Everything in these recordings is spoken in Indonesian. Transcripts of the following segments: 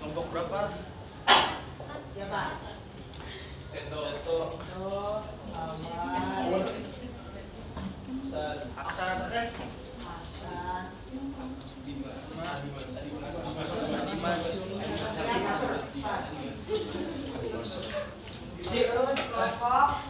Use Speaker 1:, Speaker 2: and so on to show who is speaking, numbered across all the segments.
Speaker 1: Kelompok berapa?
Speaker 2: Siapa? Oh. Terus kelompok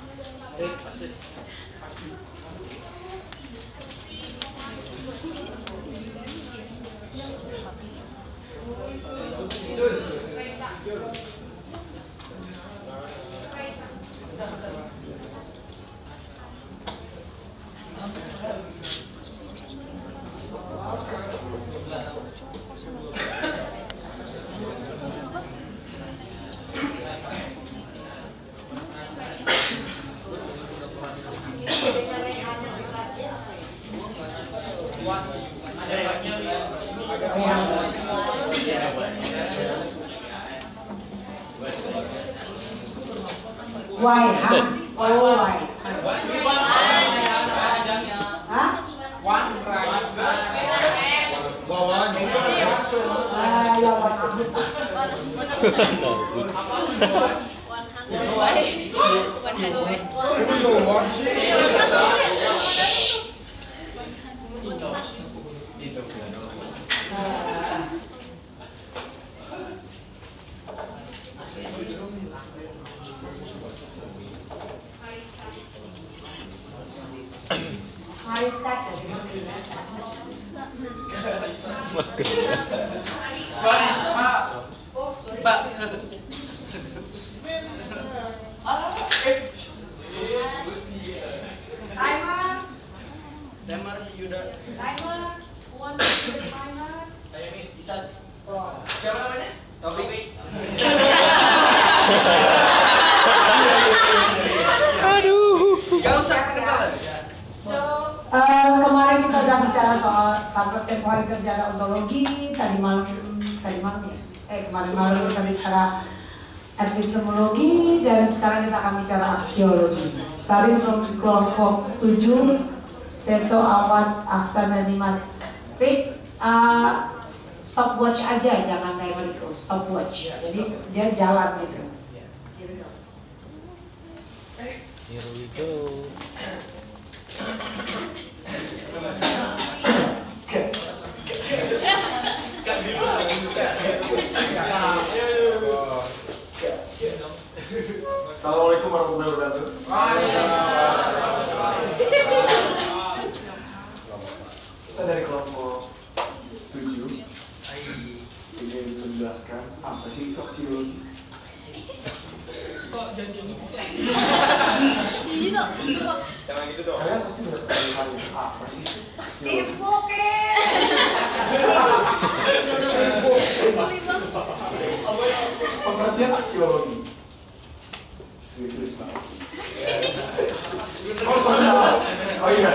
Speaker 3: Pernah. Oh iya.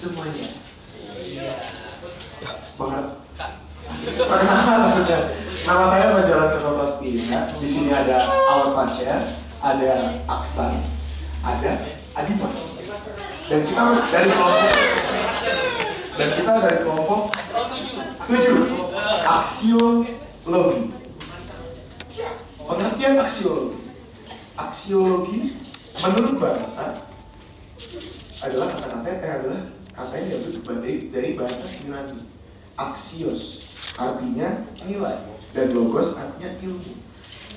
Speaker 3: Semuanya. Semangat. Perkenalkan maksudnya. Nama saya Majalah Sono Plastina. Di sini ada Awal Pasha, ada Aksan, ada Adimas. Dan kita dari kelompok dan kita dari kelompok tujuh aksiologi. Pengertian aksiologi. Aksiologi menurut bahasa adalah kata-kata eh, adalah kata yang diambil dari, dari bahasa Yunani. Aksios artinya nilai dan logos artinya ilmu.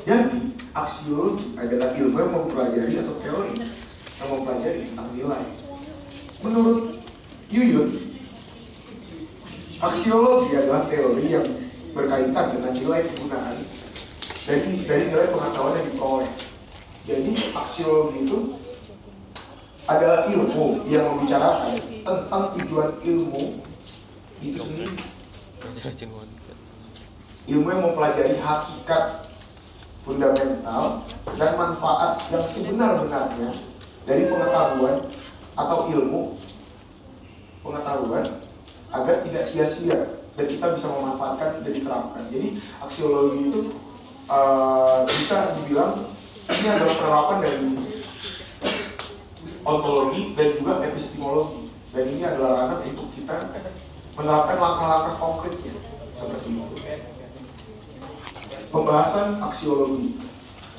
Speaker 3: Jadi aksiologi adalah ilmu yang mempelajari atau teori yang mempelajari tentang nilai. Menurut Yuyun, aksiologi adalah teori yang berkaitan dengan nilai penggunaan dari dari nilai pengetahuan yang diperoleh. Jadi aksiologi itu adalah ilmu yang membicarakan tentang tujuan ilmu itu sendiri. Ilmu yang mempelajari hakikat fundamental dan manfaat yang sebenar-benarnya dari pengetahuan atau ilmu pengetahuan agar tidak sia-sia dan kita bisa memanfaatkan dan diterapkan. Jadi aksiologi itu eh, bisa dibilang ini adalah penerapan dari ontologi dan juga epistemologi dan ini adalah ranah untuk kita menerapkan langkah-langkah konkretnya. Seperti itu. Pembahasan aksiologi.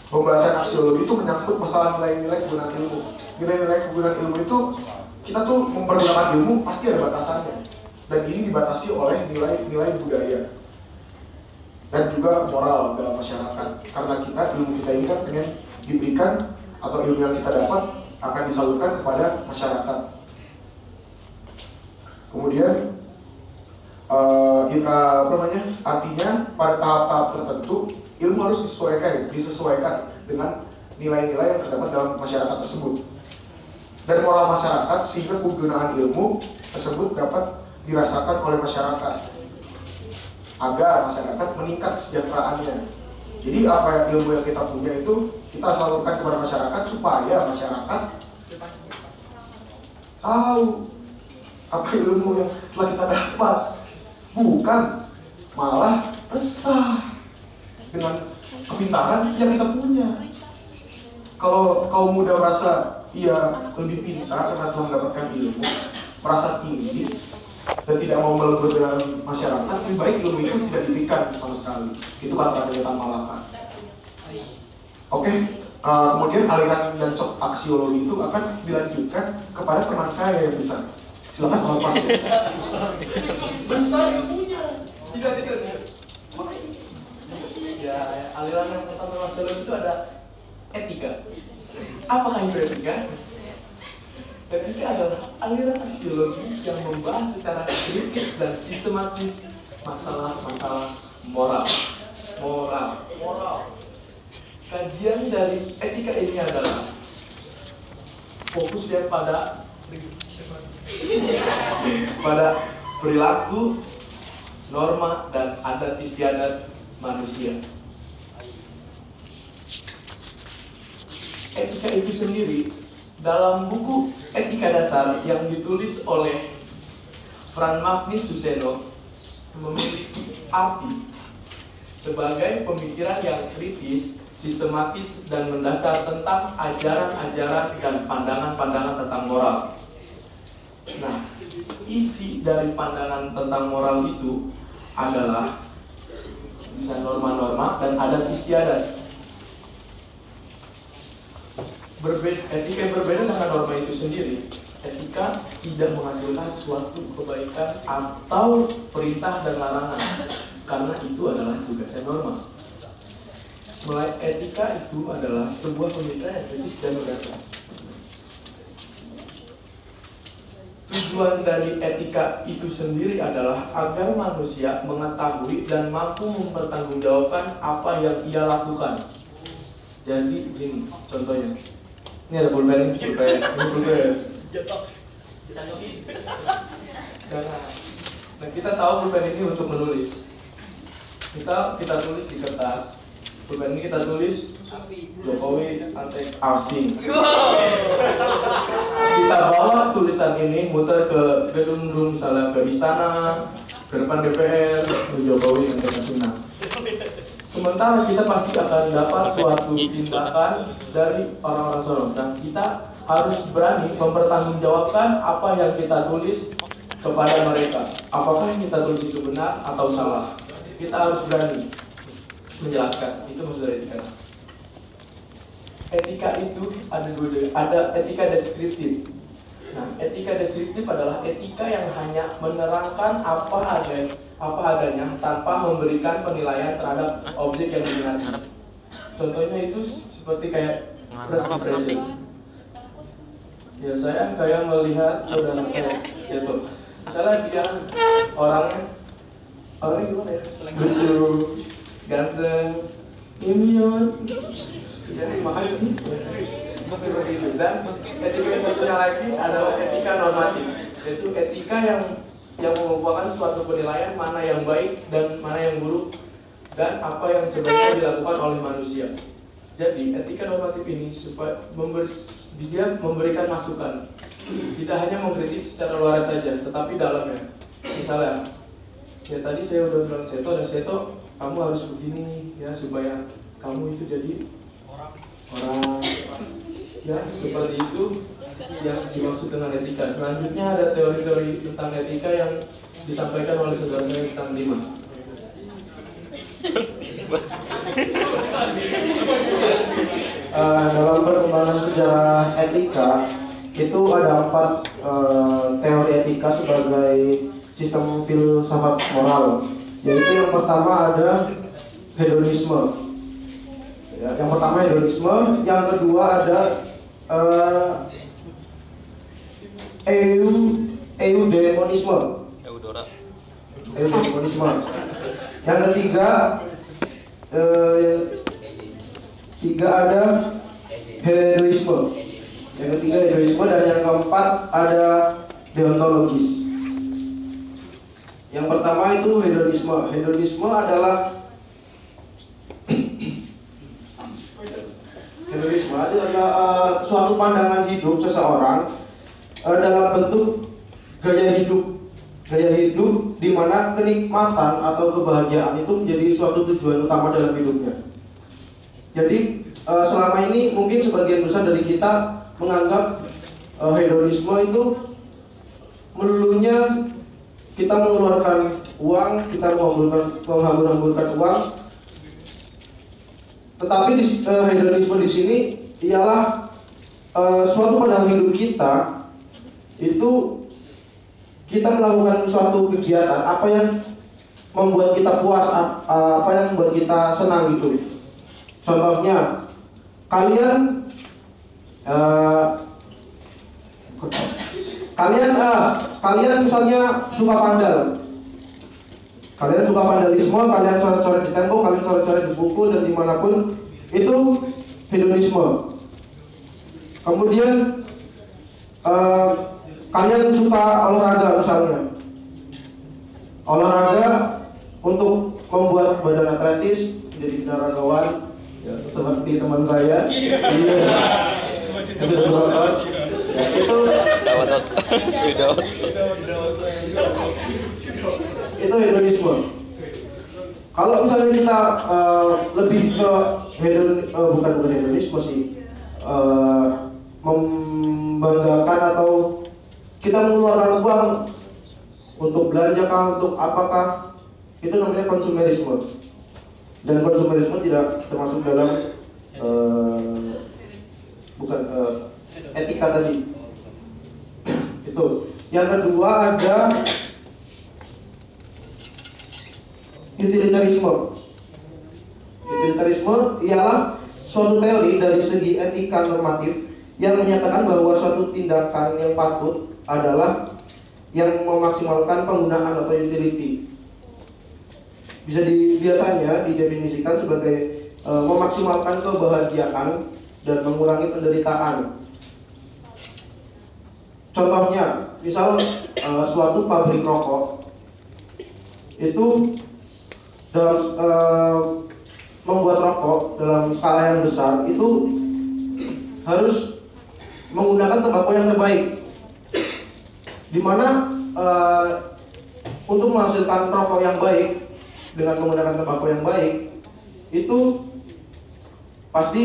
Speaker 3: Pembahasan aksiologi itu menyangkut masalah nilai-nilai kegunaan ilmu. Nilai-nilai kegunaan ilmu itu kita tuh mempergunakan ilmu pasti ada batasannya. Dan ini dibatasi oleh nilai-nilai budaya. Dan juga moral dalam masyarakat. Karena kita ilmu kita ini kan pengen diberikan atau ilmu yang kita dapat akan disalurkan kepada masyarakat. Kemudian kita apa namanya artinya pada tahap-tahap tertentu ilmu harus disesuaikan disesuaikan dengan nilai-nilai yang terdapat dalam masyarakat tersebut. Dan moral masyarakat sehingga penggunaan ilmu tersebut dapat dirasakan oleh masyarakat. Agar masyarakat meningkat kesejahteraannya. Jadi apa yang ilmu yang kita punya itu kita salurkan kepada masyarakat supaya masyarakat tahu apa ilmu yang telah kita dapat, bukan malah resah dengan kepintaran yang kita punya. Kalau kaum muda merasa ia lebih pintar karena telah mendapatkan ilmu, merasa tinggi, dan tidak mau melebur dalam masyarakat, lebih baik ilmu itu tidak diberikan sama sekali. Itu kata kata Malaka. Oke, eh, kemudian aliran dan aksiologi itu akan dilanjutkan kepada teman saya yang besar. Silakan selamat pas. besar ilmunya. Tidak, tidak, tidak.
Speaker 4: Ya, aliran yang pertama aksiologi itu ada etika. Apakah itu etika? Etika adalah aliran aksiologi yang membahas secara kritis dan sistematis masalah-masalah moral. Moral. Moral. Kajian dari etika ini adalah fokusnya pada pada perilaku, norma dan adat istiadat manusia. Etika itu sendiri dalam buku Etika Dasar yang ditulis oleh Fran Magnis Suseno memiliki arti sebagai pemikiran yang kritis, sistematis dan mendasar tentang ajaran-ajaran dan pandangan-pandangan tentang moral. Nah, isi dari pandangan tentang moral itu adalah bisa norma-norma dan adat istiadat. Berbeda, etika yang berbeda dengan norma itu sendiri. Etika tidak menghasilkan suatu kebaikan atau perintah dan larangan, karena itu adalah tugasnya norma. Mulai etika itu adalah sebuah pemikiran yang dan berdasar. Tujuan dari etika itu sendiri adalah agar manusia mengetahui dan mampu mempertanggungjawabkan apa yang ia lakukan. Jadi begini contohnya. Ini ada pulpen pulpen, ini pulpen. Jangan. Nah kita tahu pulpen ini untuk menulis. Misal kita tulis di kertas, pulpen ini kita tulis Jokowi antek asing. Kita bawa tulisan ini muter ke gedung misalnya ke istana, ke depan DPR, ke Jokowi antek asing. Sementara kita pasti akan dapat suatu tindakan dari orang-orang sorong dan kita harus berani mempertanggungjawabkan apa yang kita tulis kepada mereka. Apakah yang kita tulis itu benar atau salah? Kita harus berani menjelaskan. Itu maksud dari etika. Etika itu ada dua, ada etika deskriptif. Nah, etika deskriptif adalah etika yang hanya menerangkan apa ada apa adanya tanpa memberikan penilaian terhadap objek yang diminati. Contohnya itu seperti kayak impression. Ya saya kayak melihat saudara saya Seto. Misalnya dia orangnya orangnya gimana ya? Lucu, ganteng, imut. Jadi makanya seperti itu dan etika satunya lagi adalah etika normatif yaitu etika yang yang merupakan suatu penilaian mana yang baik dan mana yang buruk dan apa yang sebaiknya dilakukan oleh manusia. Jadi etika normatif ini supaya memberi, dia memberikan masukan, tidak hanya mengkritik secara luar saja, tetapi dalamnya. Misalnya, ya tadi saya udah bilang Seto dan Seto kamu harus begini ya supaya kamu itu jadi orang ya seperti itu yang dimaksud dengan etika. Selanjutnya ada teori-teori tentang etika yang disampaikan oleh saudara saya tentang Dimas.
Speaker 5: Eh, dalam perkembangan sejarah etika itu ada empat eh, teori etika sebagai sistem filsafat moral yaitu yang pertama ada hedonisme. Ya, yang pertama hedonisme yang kedua ada eh, eu eudemonisme.
Speaker 6: Eudora.
Speaker 5: eudemonisme. Yang ketiga eh, tiga ada hedonisme. Yang ketiga hedonisme dan yang keempat ada deontologis yang pertama itu hedonisme. Hedonisme adalah hedonisme adalah eh, suatu pandangan hidup seseorang eh, dalam bentuk gaya hidup. Gaya hidup di mana kenikmatan atau kebahagiaan itu menjadi suatu tujuan utama dalam hidupnya. Jadi eh, selama ini mungkin sebagian besar dari kita menganggap eh, hedonisme itu melulunya kita mengeluarkan uang, kita menghambur-hamburkan uang. Tetapi di, eh, hedonisme di sini ialah eh, suatu pandangan hidup kita itu kita melakukan suatu kegiatan apa yang membuat kita puas, ap- apa yang membuat kita senang gitu. Contohnya, kalian eh, kalian eh, kalian misalnya suka pandal. Kalian suka vandalisme, kalian coret-coret di tembok, kalian coret-coret di buku dan di mana pun itu hedonisme. Kemudian eh, kalian suka olahraga misalnya, olahraga untuk membuat badan atletis menjadi binaragawan ya, seperti teman saya. Iya. Yang sudah menonton. Itu
Speaker 6: Lewat Eudora.
Speaker 5: itu hedonisme. Kalau misalnya kita eh, lebih ke hedon, eh, bukan bukan hedonisme sih, eh, membanggakan atau kita mengeluarkan uang untuk belanja kah, untuk apakah, itu namanya konsumerisme. Dan konsumerisme tidak termasuk dalam eh, bukan eh, etika tadi. itu. Yang kedua ada utilitarisme. Utilitarisme ialah suatu teori dari segi etika normatif yang menyatakan bahwa suatu tindakan yang patut adalah yang memaksimalkan penggunaan atau utility. Bisa di, biasanya didefinisikan sebagai e, memaksimalkan kebahagiaan dan mengurangi penderitaan. Contohnya, misal e, suatu pabrik rokok itu dalam eh, membuat rokok dalam skala yang besar itu harus menggunakan tembakau yang terbaik. Di mana eh, untuk menghasilkan rokok yang baik dengan menggunakan tembakau yang baik itu pasti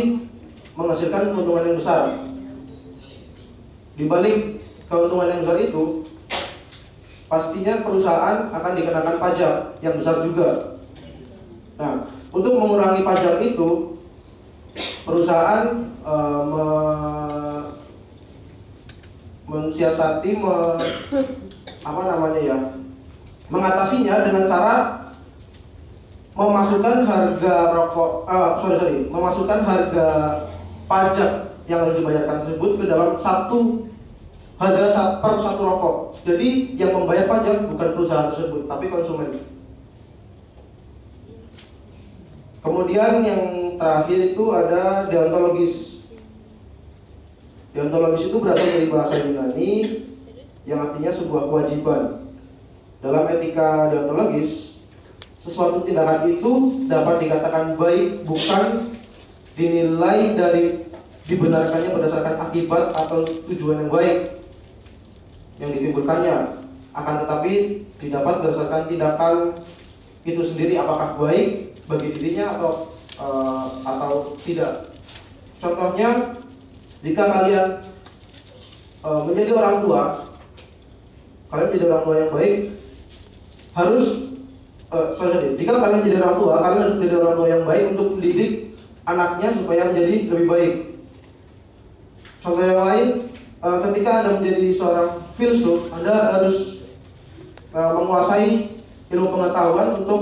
Speaker 5: menghasilkan keuntungan yang besar. Di balik keuntungan yang besar itu pastinya perusahaan akan dikenakan pajak yang besar juga. Nah, untuk mengurangi pajak itu, perusahaan eh, me- mensiasati me- apa namanya ya, mengatasinya dengan cara memasukkan harga rokok, ah, sorry sorry, memasukkan harga pajak yang harus dibayarkan tersebut ke dalam satu harga sa- per satu rokok. Jadi yang membayar pajak bukan perusahaan tersebut, tapi konsumen. Kemudian yang terakhir itu ada deontologis. Deontologis itu berasal dari bahasa Yunani yang artinya sebuah kewajiban. Dalam etika deontologis, sesuatu tindakan itu dapat dikatakan baik bukan dinilai dari dibenarkannya berdasarkan akibat atau tujuan yang baik yang ditimbulkannya, akan tetapi didapat berdasarkan tindakan itu sendiri apakah baik bagi dirinya atau eh, atau tidak. Contohnya jika kalian eh, menjadi orang tua, kalian menjadi orang tua yang baik harus eh, sorry, jika kalian menjadi orang tua, kalian harus menjadi orang tua yang baik untuk mendidik anaknya supaya menjadi lebih baik. Contoh yang lain, ketika Anda menjadi seorang filsuf, Anda harus eh, menguasai ilmu pengetahuan untuk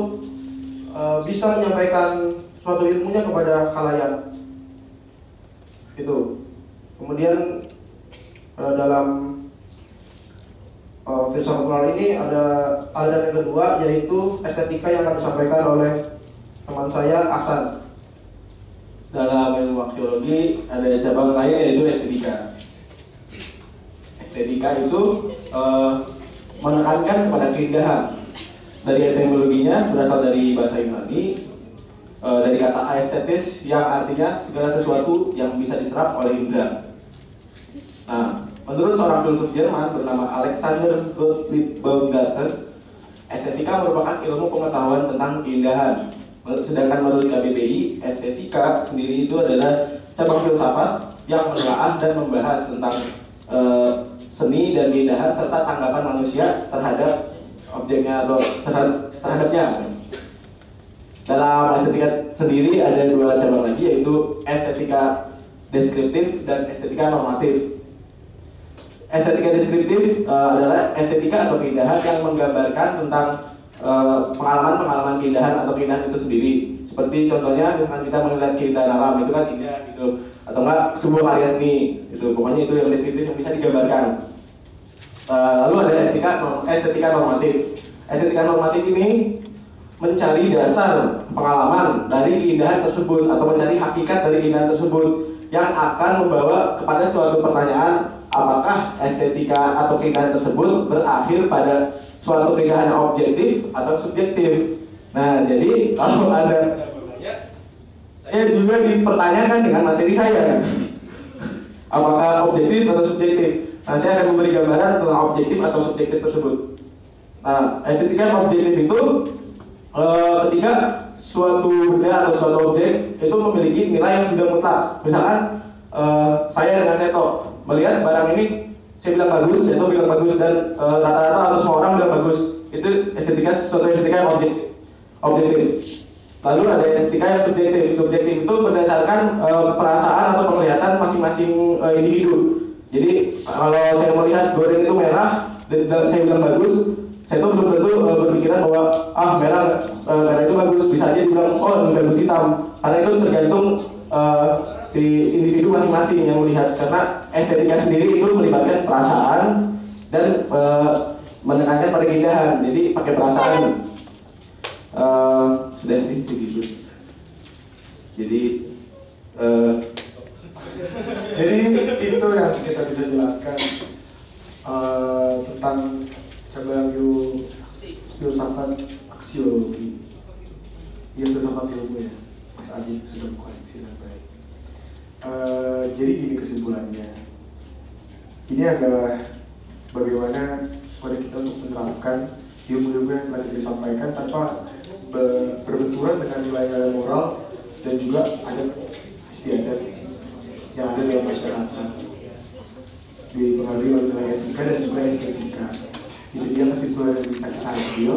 Speaker 5: eh, bisa menyampaikan suatu ilmunya kepada khalayak. Itu. Kemudian eh, dalam eh, filsafat moral ini ada aliran yang kedua yaitu estetika yang akan disampaikan oleh teman saya Aksan.
Speaker 7: Dalam ilmu aksiologi ada cabang lain yaitu estetika. Estetika itu eh, menekankan kepada keindahan. Dari etimologinya berasal dari bahasa Yunani eh, dari kata aesthetis yang artinya segala sesuatu yang bisa diserap oleh indera. Nah, menurut seorang filsuf Jerman bernama Alexander Gottlieb Baumgarten, estetika merupakan ilmu pengetahuan tentang keindahan. Sedangkan menurut KBBI, estetika sendiri itu adalah cabang filsafat yang menelaah dan membahas tentang eh, seni dan keindahan serta tanggapan manusia terhadap objeknya atau terhadap, terhadapnya. Dalam estetika sendiri ada dua cabang lagi yaitu estetika deskriptif dan estetika normatif. Estetika deskriptif eh, adalah estetika atau keindahan yang menggambarkan tentang eh, pengalaman-pengalaman keindahan atau keindahan itu sendiri. Seperti contohnya misalkan kita melihat keindahan alam itu kan indah gitu, atau enggak sebuah karya seni itu. Pokoknya itu yang deskriptif yang bisa digambarkan. Eh, lalu ada estetika estetika normatif. Estetika normatif ini mencari dasar pengalaman dari keindahan tersebut atau mencari hakikat dari keindahan tersebut yang akan membawa kepada suatu pertanyaan apakah estetika atau keindahan tersebut berakhir pada suatu keindahan objektif atau subjektif. Nah, jadi kalau ada saya juga dipertanyakan dengan materi saya apakah objektif atau subjektif. Nah, saya akan memberi gambaran tentang objektif atau subjektif tersebut. Nah, estetika objektif itu eh, ketika suatu benda atau suatu objek itu memiliki nilai yang sudah mutlak. Misalkan eh, saya dengan Seto melihat barang ini saya bilang bagus, Seto bilang bagus dan eh, rata-rata atau semua orang bilang bagus. Itu estetika suatu estetika yang objektif. objektif. Lalu ada estetika yang subjektif. Subjektif itu berdasarkan eh, perasaan atau penglihatan masing-masing eh, individu. Jadi kalau saya melihat goreng itu merah dan saya bilang bagus, saya tuh belum tentu eh, berpikiran bahwa ah merah eh, merah itu bagus. Bisa aja dibilang oh ini bagus hitam. Karena itu tergantung eh, si individu masing-masing yang melihat. Karena estetika sendiri itu melibatkan perasaan dan eh, menekankan pada keindahan. Jadi pakai perasaan. Eh, sudah sih begitu. Jadi eh,
Speaker 3: Jadi itu yang kita bisa jelaskan eh, tentang cabang filsafat aksiologi. Iya filsafat ilmu ya, Mas Adi sudah mengkoreksi dengan baik. Jadi gini kesimpulannya, ini adalah bagaimana pada kita untuk menerapkan ilmu-ilmu yang telah disampaikan tanpa berbenturan dengan nilai-nilai moral dan juga adat istiadat yang ada dalam masyarakat dipengaruhi oleh nilai etika dan juga estetika. Jadi dia kesimpulan yang bisa kita ambil.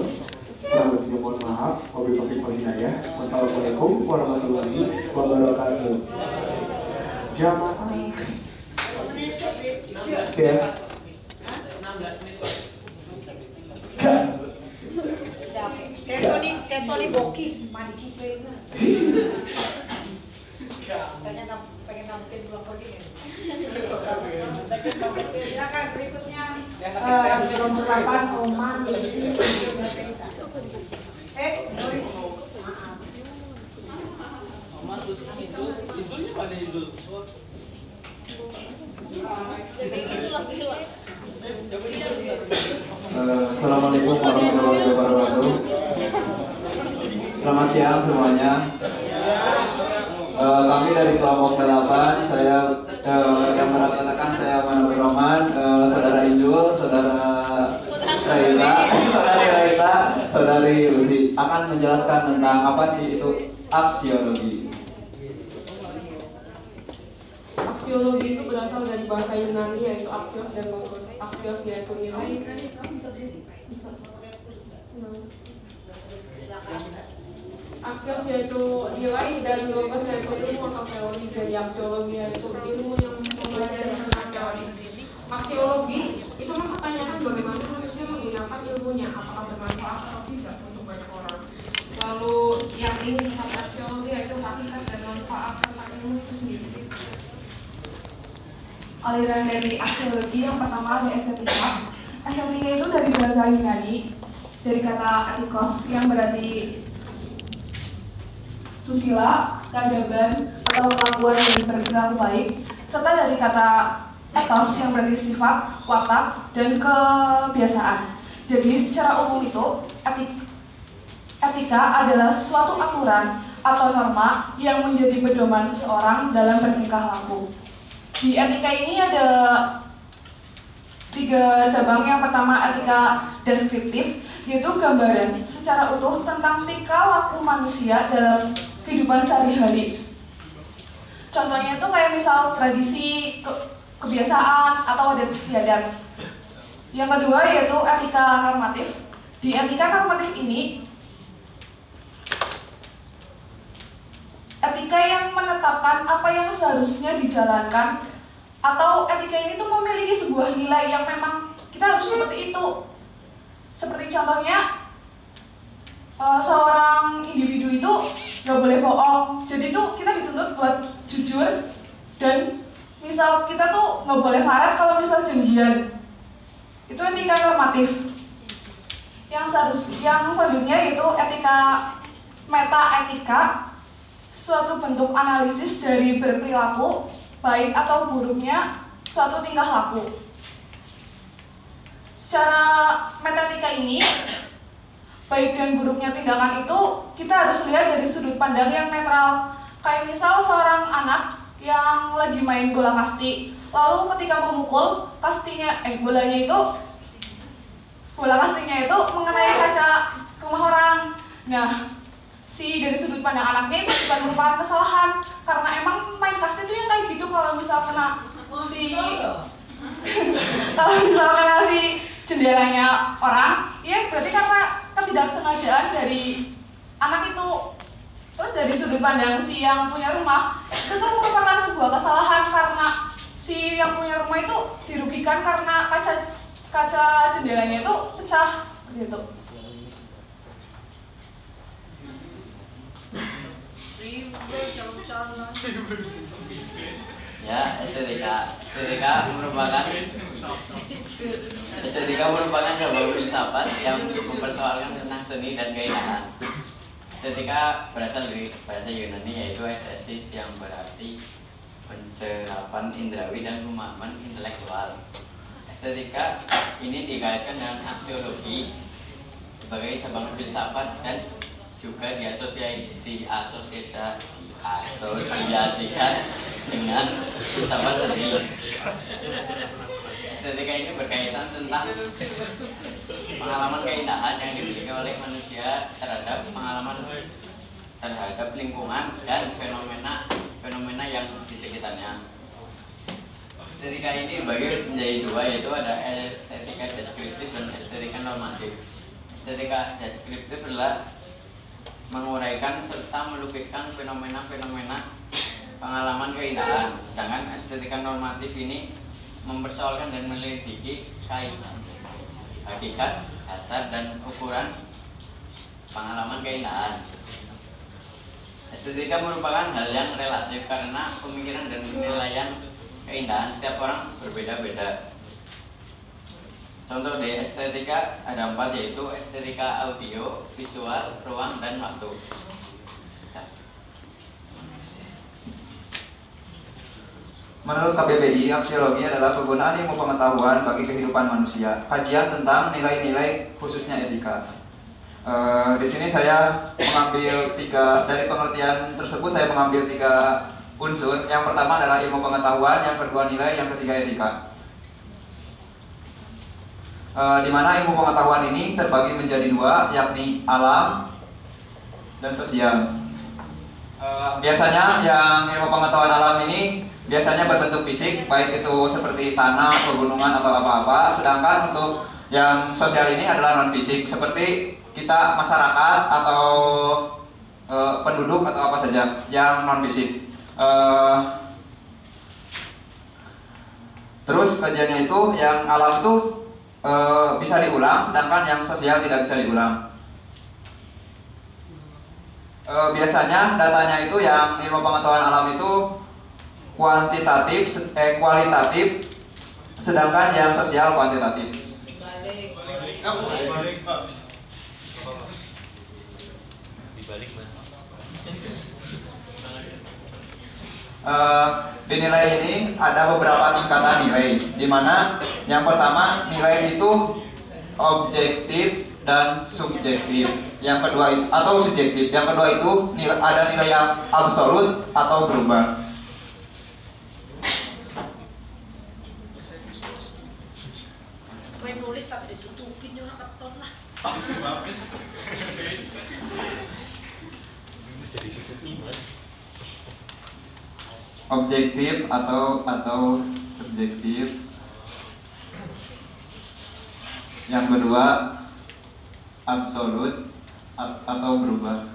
Speaker 3: Kurang lebihnya mohon maaf. Taufiq wal hidayah. Wassalamualaikum warahmatullahi wabarakatuh. Jamaah. Siap. Gak.
Speaker 2: Setoni, setoni bokis, mandi gitu ya. Pengen pengen nambahin dua lagi ya. Silakan berikutnya. Eh, nomor 8 Oman. Eh. Maaf.
Speaker 8: Eh, Assalamualaikum warahmatullahi wabarakatuh. Selamat siang semuanya. Eh, kami dari kelompok 8, saya eh, yang mengatakan saya Manapur Roman, eh, saudara Injul, saudara
Speaker 7: Raita, saudari Raita, saudari akan menjelaskan tentang apa sih itu aksiologi.
Speaker 9: Aksiologi itu berasal dari bahasa Yunani yaitu aksios dan logos. Aksios yaitu nilai. Aksios yaitu nilai dan logos yaitu ilmu atau teori. Jadi aksiologi yaitu ilmu yang mempelajari tentang teori. Aksiologi itu mempertanyakan bagaimana manusia menggunakan ilmunya, apakah bermanfaat atau tidak untuk banyak orang. Lalu yang ingin disebut aksiologi yaitu hakikat dan manfaat tentang ilmu itu sendiri
Speaker 10: aliran dari aksiologi yang pertama ada estetika. Estetika itu dari bahasa Yunani, dari kata etikos yang berarti susila, keadaban, atau kelakuan yang berperilaku baik, serta dari kata etos yang berarti sifat, watak, dan kebiasaan. Jadi secara umum itu etik, etika adalah suatu aturan atau norma yang menjadi pedoman seseorang dalam bertingkah laku. Di etika ini ada tiga cabang. Yang pertama etika deskriptif, yaitu gambaran secara utuh tentang tingkah laku manusia dalam kehidupan sehari-hari. Contohnya itu kayak misal tradisi, ke kebiasaan, atau adat istiadat. Yang kedua yaitu etika normatif. Di etika normatif ini etika yang menetapkan apa yang seharusnya dijalankan atau etika ini tuh memiliki sebuah nilai yang memang kita harus seperti itu. Seperti contohnya uh, seorang individu itu nggak boleh bohong. Jadi tuh kita dituntut buat jujur dan misal kita tuh nggak boleh marah kalau misal janjian. Itu etika normatif. Yang seharus yang selanjutnya yaitu etika meta etika suatu bentuk analisis dari berperilaku baik atau buruknya suatu tingkah laku. Secara metatika ini, baik dan buruknya tindakan itu kita harus lihat dari sudut pandang yang netral. Kayak misal seorang anak yang lagi main bola kasti, lalu ketika memukul kastinya, eh bolanya itu, bola kastinya itu mengenai kaca rumah orang. Nah, si dari sudut pandang anaknya itu bukan merupakan kesalahan. Karena emang main kasti itu yang kayak gitu kalau misal kena si kalau misal kena si jendelanya orang ya berarti karena ketidaksengajaan dari anak itu. Terus dari sudut pandang si yang punya rumah itu tuh merupakan sebuah kesalahan karena si yang punya rumah itu dirugikan karena kaca kaca jendelanya itu pecah gitu
Speaker 11: Ya, estetika. Estetika merupakan estetika merupakan sebuah filsafat yang mempersoalkan tentang seni dan keindahan. Estetika berasal dari bahasa Yunani yaitu estesis yang berarti pencerapan indrawi dan pemahaman intelektual. Estetika ini dikaitkan dengan aksiologi sebagai cabang filsafat dan juga diasosiasi diasosiasi asosiasikan dengan filsafat seni. Estetika ini berkaitan tentang pengalaman keindahan yang dimiliki oleh manusia terhadap pengalaman terhadap lingkungan dan fenomena fenomena yang di sekitarnya. Estetika ini dibagi menjadi dua yaitu ada estetika deskriptif dan estetika normatif. Estetika deskriptif adalah menguraikan serta melukiskan fenomena-fenomena pengalaman keindahan. Sedangkan estetika normatif ini mempersoalkan dan menyelidiki kaitan hakikat, dasar dan ukuran pengalaman keindahan. Estetika merupakan hal yang relatif karena pemikiran dan penilaian keindahan setiap orang berbeda-beda. Contoh di estetika ada empat yaitu estetika audio, visual, ruang, dan waktu.
Speaker 8: Menurut KBBI, aksiologi adalah penggunaan ilmu pengetahuan bagi kehidupan manusia. Kajian tentang nilai-nilai khususnya etika. E, di sini saya mengambil tiga dari pengertian tersebut saya mengambil tiga unsur. Yang pertama adalah ilmu pengetahuan, yang kedua nilai, yang ketiga etika. Eh, di mana ilmu pengetahuan ini terbagi menjadi dua, yakni alam dan sosial. Eh, biasanya yang ilmu pengetahuan alam ini biasanya berbentuk fisik, baik itu seperti tanah, pegunungan atau apa-apa. Sedangkan untuk yang sosial ini adalah non fisik, seperti kita masyarakat atau eh, penduduk atau apa saja yang non fisik. Eh, terus kajiannya itu yang alam itu eh, bisa diulang, sedangkan yang sosial tidak bisa diulang. Eh, biasanya datanya itu yang ilmu pengetahuan alam itu kuantitatif, eh, kualitatif, sedangkan yang sosial kuantitatif. Eh, di nilai ini ada beberapa tingkatan nilai, di mana yang pertama nilai itu objektif dan subjektif. Yang kedua itu atau subjektif. Yang kedua itu nilai, ada nilai yang absolut atau berubah.
Speaker 12: Main nulis tapi ditutupin orang keton lah.
Speaker 6: Jadi.
Speaker 8: Objektif atau atau subjektif. Yang kedua absolut atau berubah.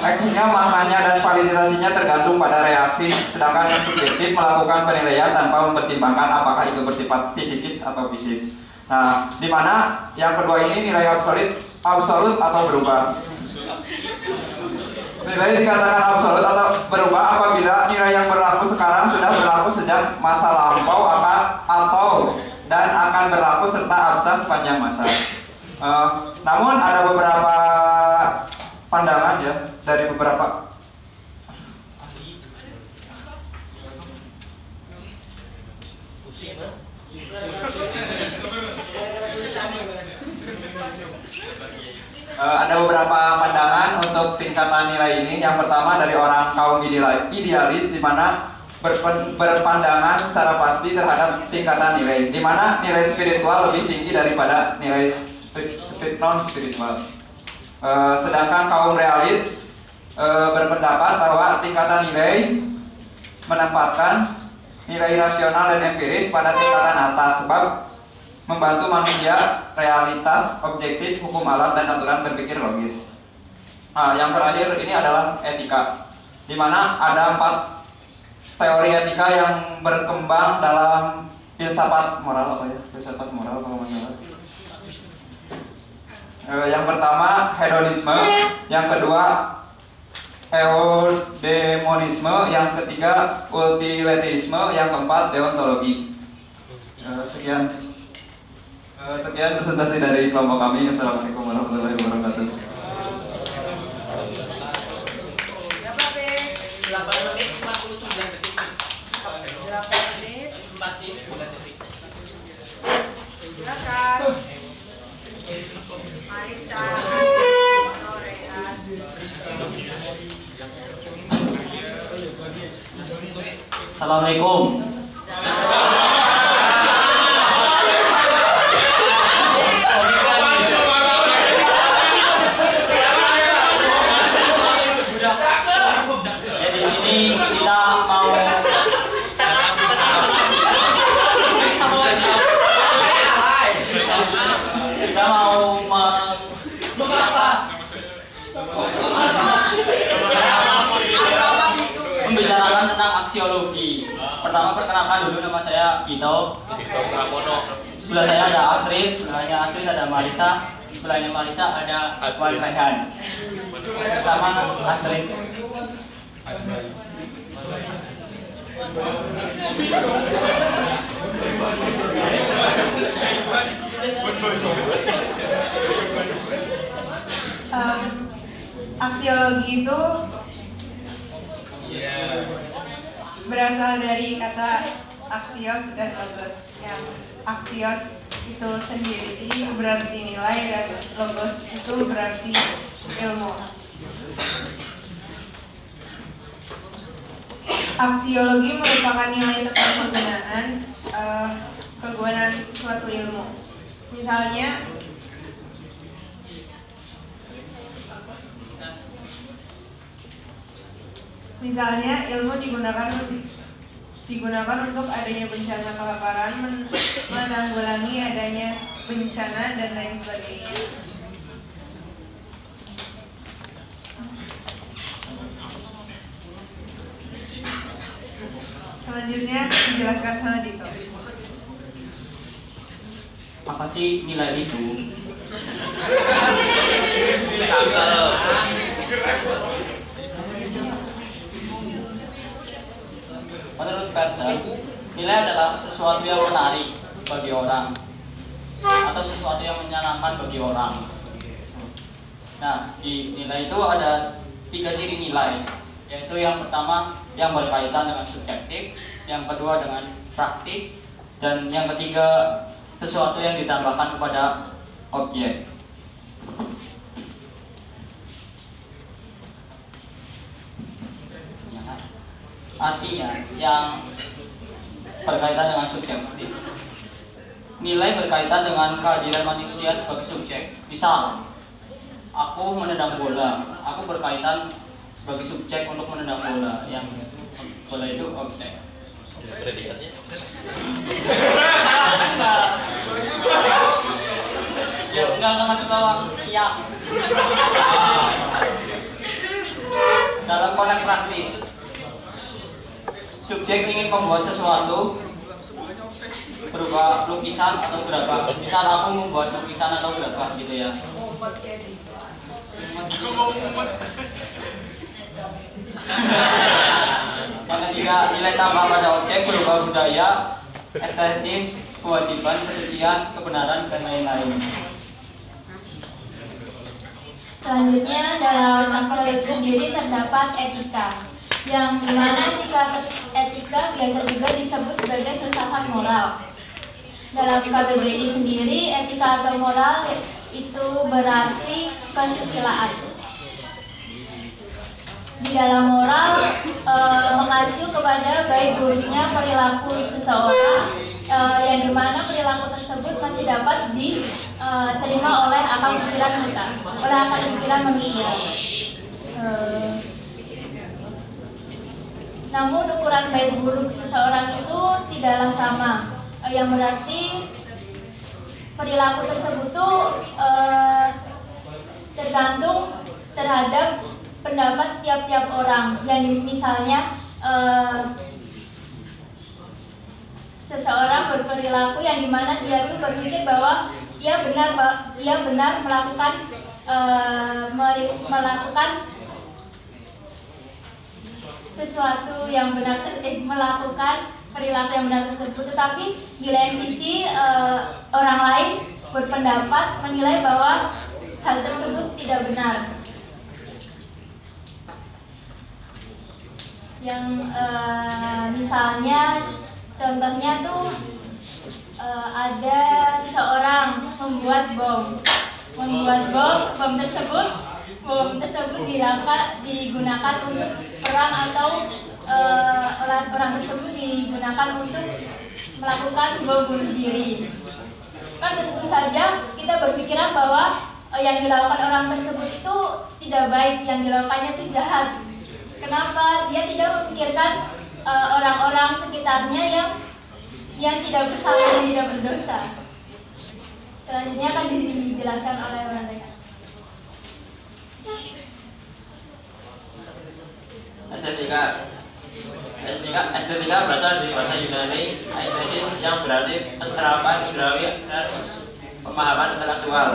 Speaker 8: Aksinya maknanya dan validasinya tergantung pada reaksi, sedangkan yang subjektif melakukan penilaian tanpa mempertimbangkan apakah itu bersifat fisikis atau fisik. Nah, di mana yang kedua ini nilai absolut, absolut atau berubah. Nilai dikatakan absolut atau berubah apabila nilai yang berlaku sekarang sudah berlaku sejak masa lampau akan atau dan akan berlaku serta abstrak sepanjang masa. Eh, namun ada beberapa pandangan ya dari beberapa? Eh, ada beberapa pandangan untuk tingkatan nilai ini. Yang pertama dari orang kaum ideal- idealis, di mana berpandangan secara pasti terhadap tingkatan nilai, di mana nilai spiritual lebih tinggi daripada nilai spi- spi- non spiritual. Eh, sedangkan kaum realis eh, berpendapat bahwa tingkatan nilai menempatkan nilai rasional dan empiris pada tingkatan atas sebab membantu manusia realitas objektif hukum alam dan aturan berpikir logis. Nah, yang terakhir ini adalah etika, di mana ada empat teori etika yang berkembang dalam filsafat moral apa ya? Filsafat moral kalau nggak salah. Eh, yang pertama hedonisme, yang kedua eudemonisme, yang ketiga utilitarisme, yang keempat deontologi. Eh, sekian Eh, sekian presentasi dari kelompok kami. Assalamualaikum warahmatullahi wabarakatuh.
Speaker 12: Berapa, Bek?
Speaker 13: 8 menit 49 detik.
Speaker 12: 8 menit.
Speaker 13: 4 detik, 9 detik.
Speaker 12: Silakan.
Speaker 14: Assalamualaikum. Ya di sini kita mau kita mau meng- membicarakan tentang aksiologi. Pertama perkenalkan dulu nama saya Gito.
Speaker 6: Tito Pramono.
Speaker 14: Sebelah saya ada Astrid, sebelahnya Astrid ada Marisa, sebelahnya Marisa ada Wan Rehan. Pertama Astrid.
Speaker 10: Em,
Speaker 2: aksiologi itu berasal dari kata aksios dan logos. Yang aksios itu sendiri. Berarti nilai dan logos itu berarti ilmu. Aksiologi merupakan nilai tentang penggunaan eh, kegunaan suatu ilmu. Misalnya Misalnya ilmu digunakan digunakan untuk adanya bencana kelaparan, men- menanggulangi adanya bencana dan lain sebagainya. Selanjutnya dijelaskan sama Dito.
Speaker 14: Apa sih nilai itu? Menurut Peirce, nilai adalah sesuatu yang menarik bagi orang atau sesuatu yang menyenangkan bagi orang. Nah, di nilai itu ada tiga ciri nilai, yaitu yang pertama yang berkaitan dengan subjektif, yang kedua dengan praktis, dan yang ketiga sesuatu yang ditambahkan kepada objek. Artinya yang berkaitan dengan subjektif. Nilai berkaitan dengan kehadiran manusia sebagai subjek. Misal, aku menendang bola. Aku berkaitan sebagai subjek untuk menendang bola. Yang bola itu objek.
Speaker 6: Predikatnya.
Speaker 14: Ya, enggak, enggak masuk bawah. Iya Dalam konteks praktis Subjek ingin membuat sesuatu berupa lukisan atau gerakan. Misal aku membuat lukisan atau gerakan gitu ya. Maka jika nilai tambah pada objek berupa budaya, estetis, kewajiban, kesucian, kebenaran, dan lain-lain.
Speaker 15: Selanjutnya dalam aksiologi sendiri terdapat etika yang di mana etika etika biasa juga disebut sebagai filsafat moral. Dalam KBBI sendiri etika atau moral itu berarti kesusilaan. Di dalam moral e, mengacu kepada baik buruknya perilaku seseorang e, yang di mana perilaku tersebut masih dapat diterima oleh akal pikiran kita, oleh akal pikiran manusia. Namun ukuran baik buruk seseorang itu tidaklah sama, e, yang berarti perilaku tersebut tuh e, tergantung terhadap pendapat tiap-tiap orang. Yang misalnya e, seseorang berperilaku yang di mana dia tuh berpikir bahwa ia benar ia benar melakukan e, melakukan sesuatu yang benar eh, melakukan perilaku yang benar tersebut. Tetapi di lain sisi e, orang lain berpendapat menilai bahwa hal tersebut tidak benar. Yang e, misalnya contohnya tuh e, ada seseorang membuat bom. Membuat bom bom tersebut bom tersebut digunakan digunakan untuk perang atau uh, orang orang tersebut digunakan untuk melakukan bom bunuh diri. Kan tentu saja kita berpikiran bahwa uh, yang dilakukan orang tersebut itu tidak baik, yang dilakukannya itu jahat. Kenapa dia tidak memikirkan orang-orang uh, sekitarnya yang yang tidak bersalah dan tidak berdosa? Selanjutnya akan dijelaskan oleh orang lain.
Speaker 14: Estetika Estetika, estetika berasal dari bahasa Yunani estesis yang berarti pencerapan indrawi dan pemahaman intelektual.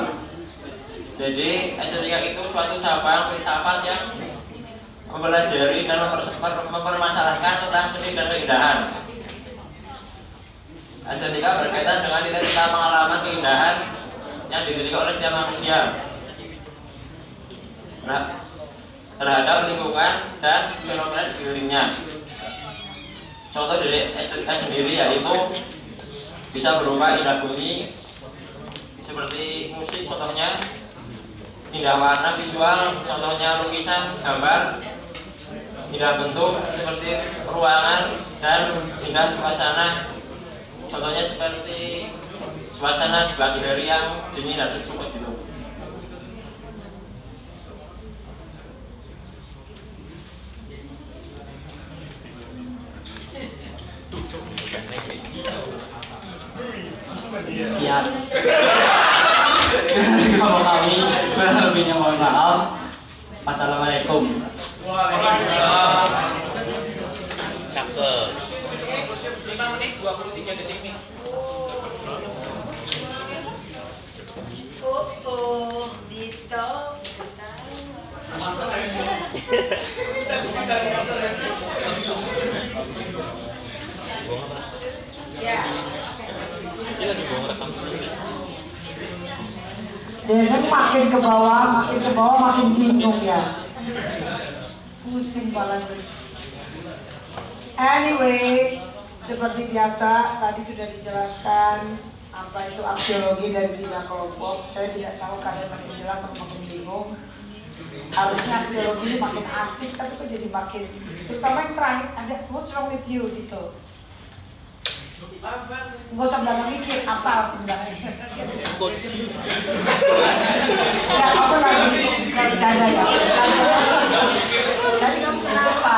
Speaker 14: Jadi estetika itu suatu cabang filsafat yang mempelajari dan memper, mempermasalahkan tentang seni dan keindahan. Estetika berkaitan dengan nilai pengalaman keindahan yang dimiliki oleh setiap manusia.
Speaker 16: Terhadap lingkungan dan fenomena di sekelilingnya. Contoh dari estetika sendiri yaitu bisa berupa indah bunyi seperti musik contohnya indah warna visual contohnya lukisan gambar indah bentuk seperti ruangan dan indah suasana contohnya seperti suasana di pagi hari yang dingin dan sesuatu gitu Sekian. Kalau kami kurang lebihnya mohon maaf. Assalamualaikum.
Speaker 6: Cakep.
Speaker 13: 5 menit 23 detik nih.
Speaker 17: Oh, oh, Dito. Ya.
Speaker 6: Dia lagi bawa rekam sendiri.
Speaker 2: Deden makin ke bawah, makin ke bawah, makin bingung ya. Pusing gue. Anyway, seperti biasa tadi sudah dijelaskan apa itu aksiologi dari tiga kelompok. Saya tidak tahu kalian makin jelas atau makin bingung. Harusnya aksiologi ini makin asik, tapi kok jadi makin terutama yang terakhir ada what's wrong with you gitu. Gak usah belakang mikir, apa belakang Ya, aku lagi bercanda ya. Tadi kamu kenapa?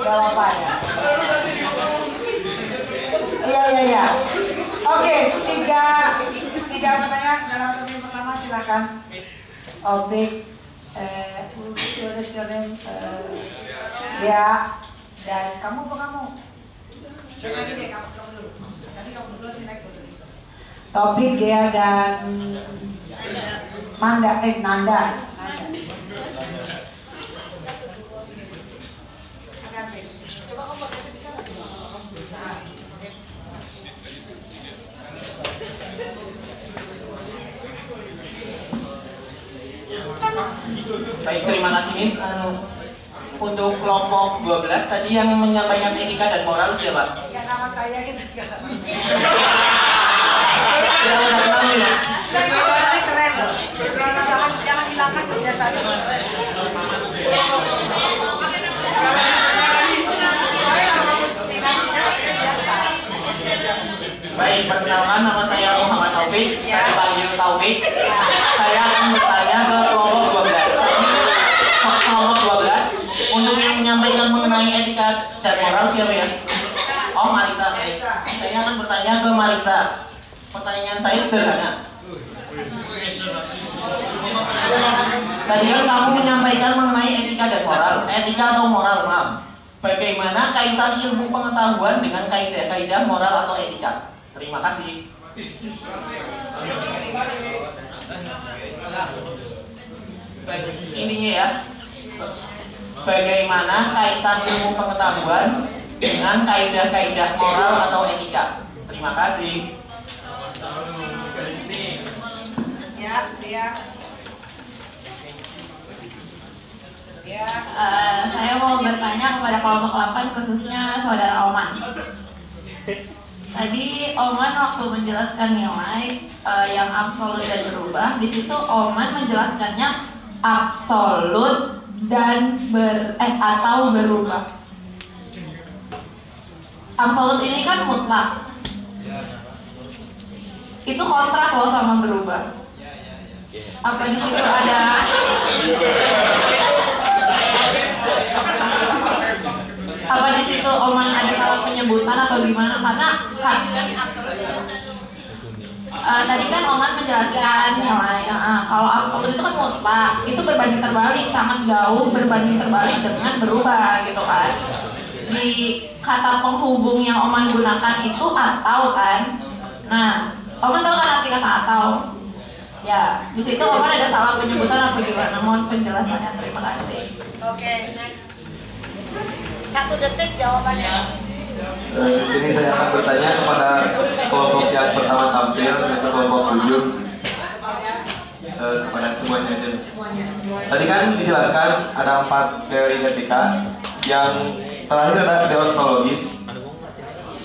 Speaker 2: Gak apa ya. Iya iya iya. Oke, tiga tiga pertanyaan dalam pertanyaan pertama silakan. Objek eh what is your name? Eh, ya dan kamu apa kamu? Jangan deh kamu kamu dulu. Tadi kamu dulu sih naik dulu. Topik Gea dan Manda eh Nanda. Coba kamu pakai itu bisa nggak? Bisa.
Speaker 13: Baik, terima kasih Miss. Anu, untuk kelompok 12 tadi yang menyampaikan etika dan moral siapa?
Speaker 2: Ya nama saya gitu
Speaker 13: kenal nih ya?
Speaker 2: Keren loh. Jangan jangan hilangkan kebiasaan.
Speaker 13: Baik, perkenalkan nama saya Muhammad Taufik, saya panggil Taufik. Saya akan bertanya ke kelompok 12. Ke kelompok 12 untuk yang menyampaikan mengenai etika dan moral siapa ya? Oh, Marisa. Baik. Saya akan bertanya ke Marisa. Pertanyaan saya sederhana. Tadi kan kamu menyampaikan mengenai etika dan moral, etika atau moral, maaf. Bagaimana kaitan ilmu pengetahuan dengan kaidah-kaidah moral atau etika? Terima kasih. Ininya ya. Bagaimana kaitan ilmu pengetahuan dengan kaidah-kaidah moral atau etika? Terima kasih.
Speaker 2: Ya, dia. Ya.
Speaker 18: Eh, saya mau bertanya kepada kelompok 8 khususnya saudara Oman. Tadi Oman waktu menjelaskan nilai eh, yang absolut dan berubah, di situ Oman menjelaskannya absolut dan ber eh atau berubah. Absolut ini kan mutlak. Itu kontras loh sama berubah. Apa di situ ada apa di situ Oman ada salah penyebutan atau gimana karena kan Eh, tadi kan Oman menjelaskan nilai uh, kalau absolut itu kan mutlak itu berbanding terbalik sangat jauh berbanding terbalik dengan berubah gitu kan. Di kata penghubung yang Oman gunakan itu atau kan. Nah Oman tahu kan arti kata atau? Ya di situ Oman ada salah penyebutan apa gimana? Mohon penjelasannya terima kasih.
Speaker 2: Oke, next. Satu detik jawabannya.
Speaker 7: Nah, di sini saya akan bertanya kepada kelompok yang pertama tampil, yaitu kelompok tujuh.
Speaker 8: eh, kepada semuanya. Tadi kan dijelaskan ada empat teori etika. Yang terakhir ada deontologis.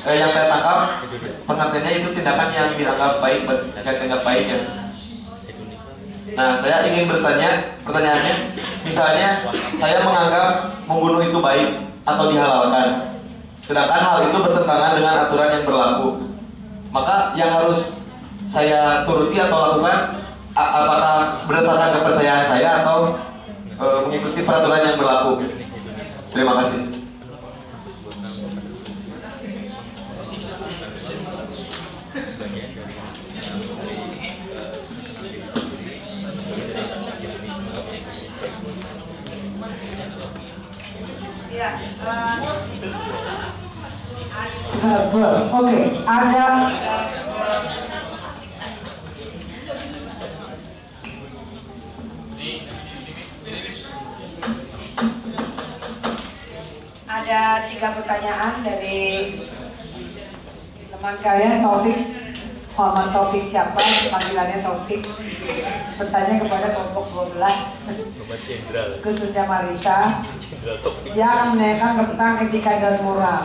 Speaker 8: Eh, yang saya tangkap pengertiannya itu tindakan yang dianggap baik, yang dianggap baik ya. Nah, saya ingin bertanya, pertanyaannya, misalnya saya menganggap membunuh itu baik atau dihalalkan, sedangkan hal itu bertentangan dengan aturan yang berlaku, maka yang harus saya turuti atau lakukan, apakah berdasarkan kepercayaan saya atau e, mengikuti peraturan yang berlaku? Terima kasih.
Speaker 2: Ya, eh,
Speaker 19: Oke, ada
Speaker 2: ada tiga pertanyaan dari teman kalian Taufik Muhammad Taufik siapa? Panggilannya Taufik. Bertanya kepada kelompok 12
Speaker 6: Bapak Jenderal.
Speaker 2: khususnya Marisa dia akan menanyakan tentang etika dan moral.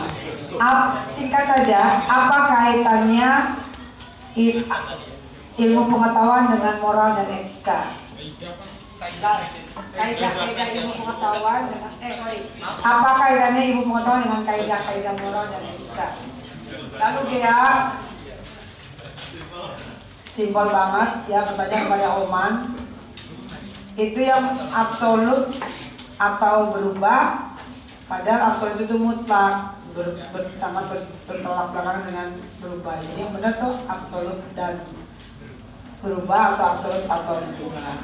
Speaker 2: Ap- singkat saja apa kaitannya ilmu pengetahuan dengan moral dan etika? Kaidah-kaidah ilmu pengetahuan dengan eh sorry. Apa kaitannya ilmu pengetahuan dengan kaidah-kaidah moral dan etika? Lalu dia simpel banget ya pertanyaan kepada Oman. Itu yang absolut atau berubah padahal absolut itu mutlak ber, ber- sangat ber- bertolak belakang dengan berubah. Jadi yang benar tuh absolut dan berubah atau absolut atau berubah.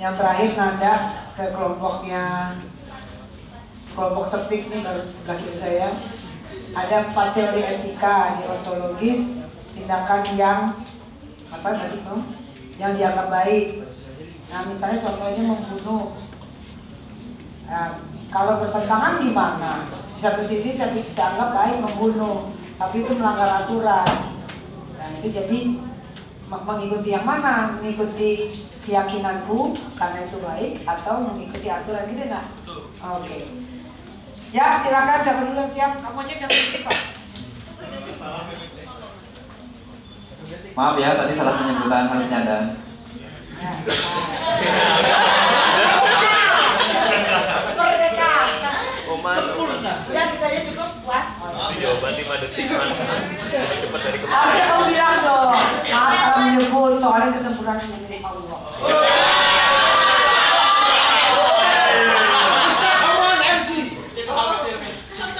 Speaker 2: Yang terakhir nada ke kelompoknya. Kelompok sepik nih baru sebelah kiri saya. Ada empat teori etika deontologis tindakan yang apa tadi tuh yang dianggap baik nah misalnya contohnya membunuh Nah, kalau bertentangan gimana? Di satu sisi saya, saya anggap baik membunuh, tapi itu melanggar aturan. Nah itu jadi me- mengikuti yang mana? Mengikuti keyakinanku karena itu baik atau mengikuti aturan gitu nah? Oke. Ya silakan siapa dulu yang siap? Kamu aja siapa titik pak?
Speaker 8: Maaf ya, tadi salah penyebutan harusnya dan.
Speaker 2: Merdeka.
Speaker 6: Oman.
Speaker 2: Udah kita aja cukup puas.
Speaker 6: Jawaban 5 detik cepat dari kemarin.
Speaker 2: kamu bilang dong. Maaf menyebut soalnya kesempurnaan hanya milik Allah.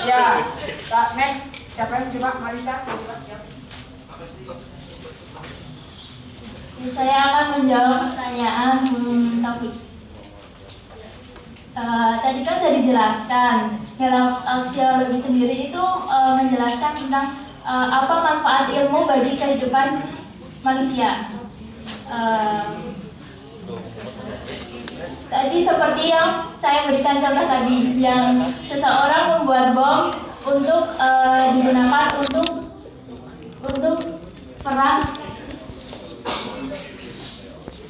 Speaker 2: Ya, next siapa yang coba Marisa? Coba, siap.
Speaker 15: Ya, saya akan menjawab pertanyaan hmm, topik. Eh, tadi kan sudah dijelaskan dalam aksiologi sendiri itu eh, menjelaskan tentang eh, apa manfaat ilmu bagi kehidupan manusia. Eh, tadi seperti yang saya berikan contoh tadi, yang seseorang membuat bom untuk eh, digunakan untuk untuk perang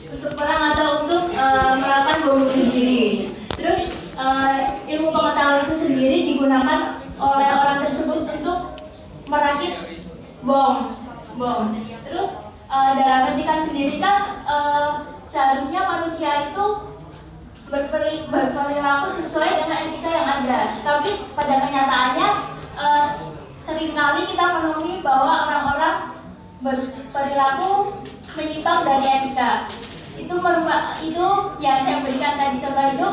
Speaker 15: untuk perang atau untuk eh, melakukan bom bunuh diri. Terus eh, ilmu pengetahuan itu sendiri digunakan oleh orang tersebut untuk merakit bom, bom. Terus eh, dalam etika sendiri kan eh, seharusnya manusia itu berperi, berperilaku sesuai dengan etika yang ada. Tapi pada kenyataannya eh, sering kali kita menemui bahwa orang-orang berperilaku menyimpang dari etika itu merubah itu yang saya berikan tadi contoh itu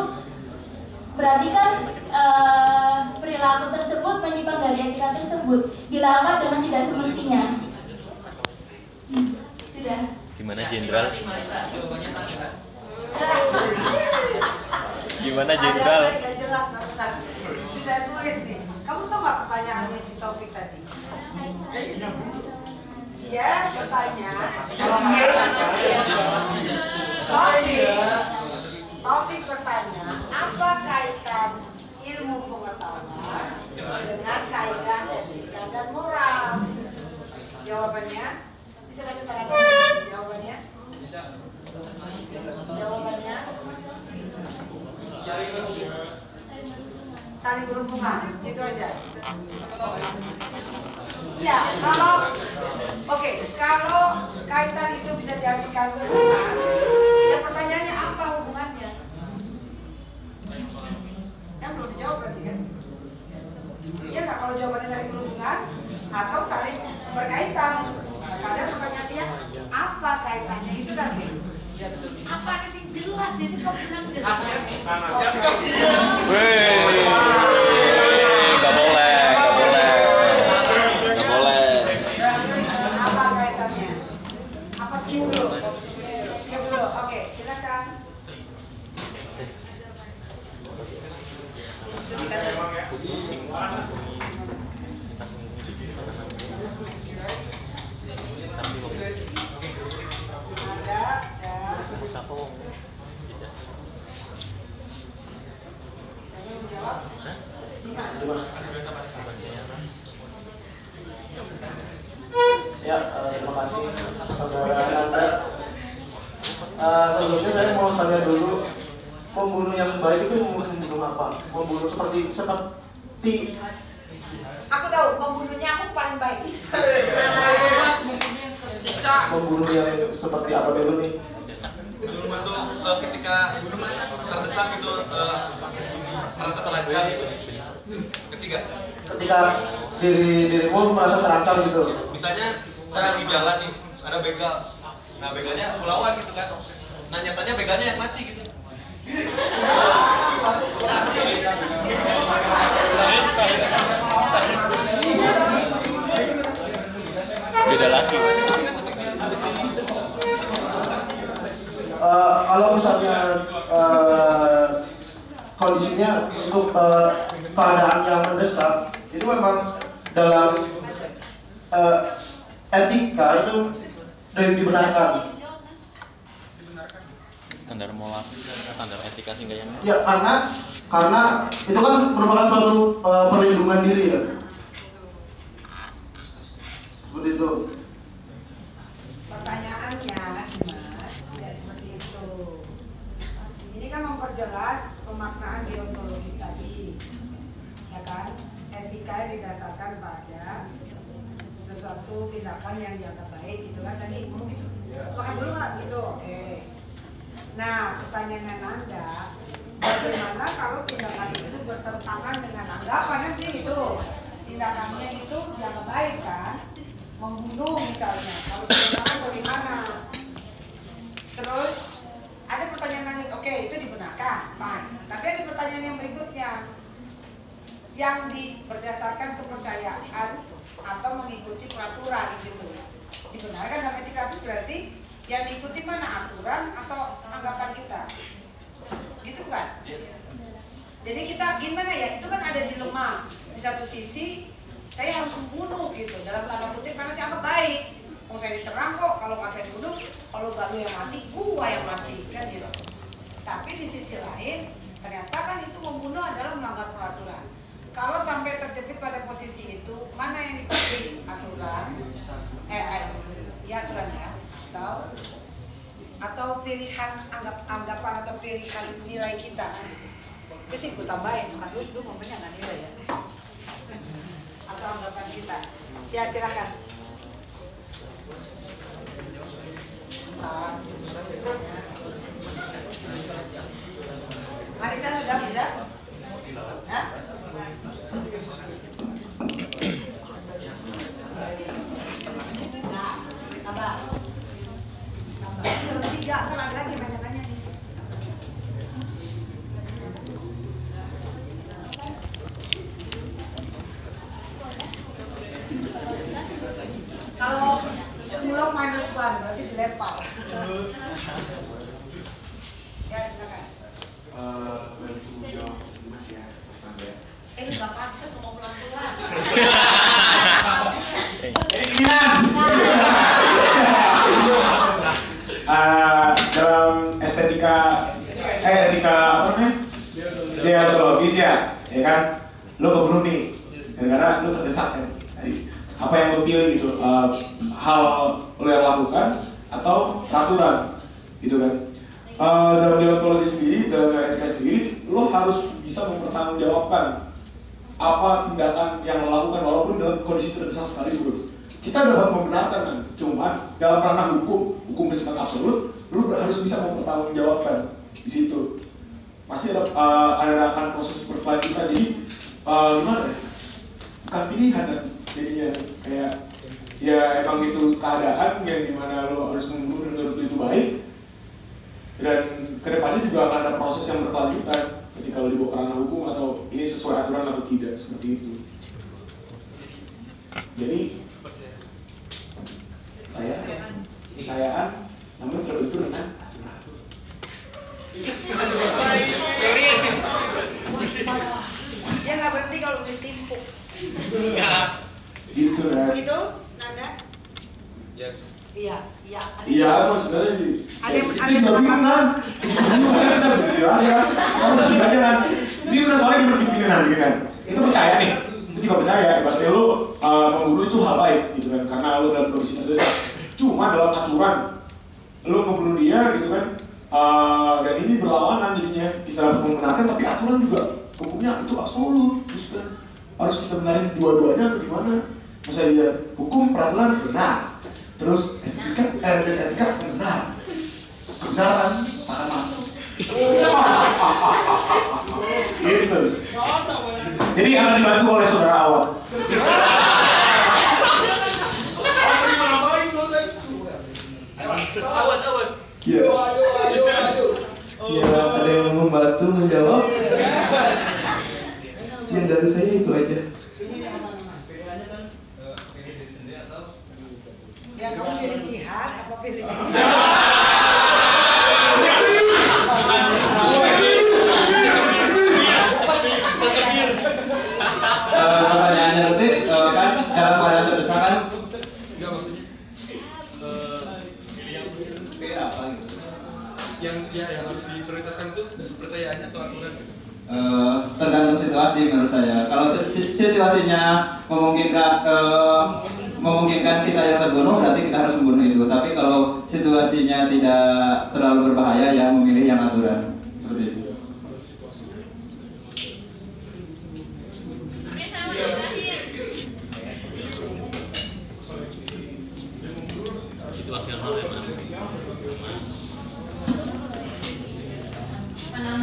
Speaker 15: berarti kan eh, perilaku tersebut menyimpang dari etika tersebut dilakukan dengan tidak semestinya Hmm, sudah
Speaker 6: Gimana Jenderal? Gimana Jenderal?
Speaker 2: Jelas. Bisa tulis nih. Kamu tahu nggak pertanyaannya si Taufik tadi? dia bertanya Taufik Taufik bertanya apa kaitan ilmu pengetahuan dengan kaidah etika dan moral? Jawabannya bisa kasih tanda jawabannya? Bisa jawabannya? Saling berhubungan, itu aja. Iya, kalau oke, kalau kaitan itu bisa diartikan hubungan, ya pertanyaannya apa hubungannya? Yang belum dijawab berarti kan? Ya nggak kalau jawabannya saling berhubungan atau saling berkaitan. Maka ada pertanyaan dia, apa kaitannya itu kan? Apa sih jelas? Jadi kau bilang jelas.
Speaker 6: Weh, nggak boleh, nggak boleh, nggak boleh.
Speaker 2: Apa kaitannya? Apa sih dulu? Skip dulu. Oke, silakan. Ada, ada. Saya mau jawab.
Speaker 5: Ya, eh, terima kasih saudara Nanda. Eh, sebelumnya saya mau tanya dulu, pembunuh yang baik itu membunuh apa? Membunuh seperti seperti
Speaker 2: Aku tahu pembunuhnya aku paling baik.
Speaker 5: membunuh yang seperti apa dulu nih?
Speaker 20: Dalam bentuk eh, ketika terdesak gitu eh, merasa terancam gitu. Ketiga,
Speaker 5: Ketika diri dirimu merasa terancam gitu.
Speaker 20: misalnya saya di jalan nih, ada begal. Nah begalnya aku lawan gitu kan. Nyatanya begalnya yang mati gitu.
Speaker 6: Beda lagi.
Speaker 5: Eh, kalau misalnya eh, kondisinya untuk eh, keadaan yang mendesak itu memang dalam eh, etika itu dari dibenarkan
Speaker 6: Standar moral, standar etika sehingga yang
Speaker 5: ya karena karena itu kan merupakan suatu eh, perlindungan diri ya seperti itu
Speaker 2: Pertanyaannya, tidak seperti itu. Ini kan memperjelas pemaknaan deontologis tadi, ya kan? Etika didasarkan pada sesuatu tindakan yang dianggap baik, gitu kan? Tadi ngomong gitu. Sepakat dulu nggak gitu? Oke. Nah, pertanyaannya Nanda, bagaimana kalau tindakan itu bertentangan dengan anggapan kan sih itu? Tindakannya itu dianggap baik kan? Membunuh misalnya. Kalau tindakan bagaimana? Terus ada pertanyaan lanjut oke itu dibenarkan. Fine. Tapi ada pertanyaan yang berikutnya. Yang di berdasarkan kepercayaan atau mengikuti peraturan gitu. Dibenarkan dalam etika itu berarti yang diikuti mana? Aturan atau anggapan kita? Gitu kan jadi kita gimana ya? Itu kan ada dilema. Di satu sisi saya harus membunuh gitu. Dalam tanda kutip karena saya anggap baik. Mau saya diserang kok kalau nggak saya bunuh kalau lu yang mati gua yang mati kan gitu. Tapi di sisi lain ternyata kan itu membunuh adalah melanggar peraturan. Kalau sampai terjepit pada posisi itu mana yang diikuti? Aturan? Eh, eh ya aturan ya. Atau atau pilihan anggap anggapan atau pilihan nilai kita. Itu sih gue tambahin lu dulu ngomongnya nggak nilai ya atau anggapan kita. Ya silakan. Marisa sudah bisa? Hah? Nah, tambah. Tambah. Tiga, kan ada lagi nanya-nanya nih. Kalau tulung minus one berarti dilempar. ya silakan.
Speaker 3: Eh, bantu jawab mas ya.
Speaker 2: Eh nggak pantas mau pelan-pelan.
Speaker 3: Eh, dalam estetika eh etika apa namanya deontologis ya ya kan lo kebunuh nih gara-gara lo terdesak kan apa yang lo pilih gitu eh, hal lo yang lakukan atau peraturan gitu kan? Eh, dalam deontologi sendiri dalam etika sendiri lo harus bisa mempertanggungjawabkan apa tindakan yang lo lakukan walaupun dalam kondisi terdesak sekalipun kita dapat membenarkan kan cuman dalam ranah hukum hukum bersifat absolut lu harus bisa mempertanggungjawabkan di situ. Pasti ada uh, ada akan proses berkelanjutan jadi uh, gimana ya bukan pilihan kan jadinya kayak ya emang itu keadaan yang di mana lo harus membunuh dan menurut itu baik. Dan ke depannya juga akan ada proses yang berkelanjutan ketika lo dibawa ke ranah hukum atau ini sesuai aturan atau tidak seperti itu. Jadi saya keniscayaan namun terbentur dengan
Speaker 2: Dia nggak berhenti kalau udah timpuk.
Speaker 3: Gitu kan
Speaker 2: Begitu, Nanda?
Speaker 20: Ya.
Speaker 2: Iya, iya. ada-
Speaker 3: Iya, sebenarnya sih.
Speaker 2: Ada yang-
Speaker 3: Ini
Speaker 2: ada yang
Speaker 3: kan? Saya kita berpikir aja kan. Kamu aja kan. Ini udah soalnya berpikir nanti kan. Itu percaya nih. Itu juga percaya. Berarti lu uh, membunuh itu hal baik gitu kan. Karena lu dalam kondisi terdesak. Cuma dalam aturan lu membunuh dia gitu kan. Uh, dan ini berlawanan jadinya kita membenarkan tapi aturan juga hukumnya itu absolut terus kan harus kita benarin dua-duanya atau gimana? Misalnya hukum peraturan benar. Terus etika eh etika benar. Kebenaran mana gitu jadi akan dibantu oleh saudara awal
Speaker 20: Awet, awet.
Speaker 4: Iya. Ya, ada yang membantu menjawab. Yang dari saya itu aja.
Speaker 2: Ya kamu pilih jihad apa pilih
Speaker 7: pertanyaannya nanti kan dalam keadaan terdesak kan
Speaker 20: Enggak maksudnya. eh, gitu? Yang ya yang harus diprioritaskan itu kepercayaannya atau aturan gitu.
Speaker 7: Eh, tergantung situasi menurut saya. Kalau si- situasinya memungkinkan eh, memungkinkan kita yang terbunuh berarti kita harus membunuh itu. Tapi kalau situasinya tidak terlalu berbahaya ya memilih yang aturan seperti itu.
Speaker 6: situasional ya mas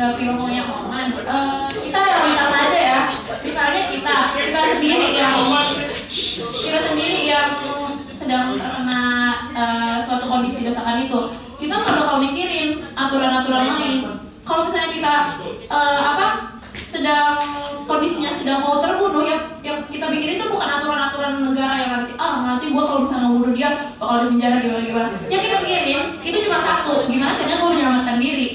Speaker 18: menanggapi omongnya Oman, eh, kita realitas aja ya. Misalnya kita, kita sendiri yang kita sendiri yang sedang terkena eh, suatu kondisi desakan itu, kita nggak bakal mikirin aturan-aturan lain. Kalau misalnya kita eh, apa sedang kondisinya sedang mau terbunuh ya yang kita pikirin itu bukan aturan-aturan negara yang nanti ah nanti gua kalau misalnya ngebunuh dia bakal di penjara gimana gimana yang kita pikirin itu cuma satu gimana caranya gue menyelamatkan diri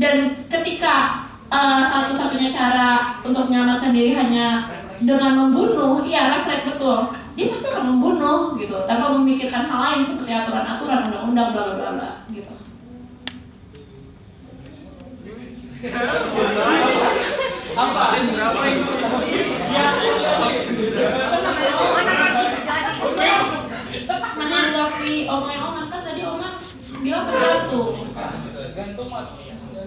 Speaker 18: dan ketika uh, satu-satunya cara untuk menyelamatkan diri hanya dengan membunuh, iya refleks betul. Dia pasti akan membunuh gitu, tanpa memikirkan hal lain seperti aturan-aturan, undang-undang, bla bla bla gitu.
Speaker 14: Apa? Berapa?
Speaker 18: Menanggapi omongan omongan kan tadi omongan bilang tergantung.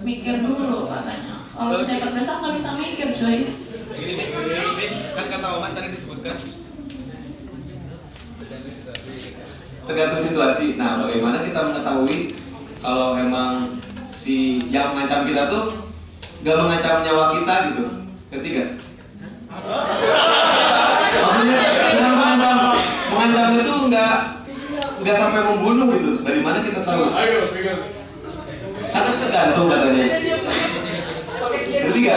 Speaker 18: Mikir dulu katanya. Kalau saya terdesak nggak bisa mikir cuy.
Speaker 20: Gini bis, bis. Kan kata Oman tadi disebutkan.
Speaker 7: tergantung situasi. Nah, bagaimana kita mengetahui kalau memang si yang mengancam kita tuh nggak mengancam nyawa kita gitu? Ketiga. Maksudnya dengan mengancam, mengancam itu nggak nggak sampai membunuh gitu. Dari mana kita tahu?
Speaker 20: Ayo, pegang.
Speaker 7: Karena tergantung katanya. Ketiga.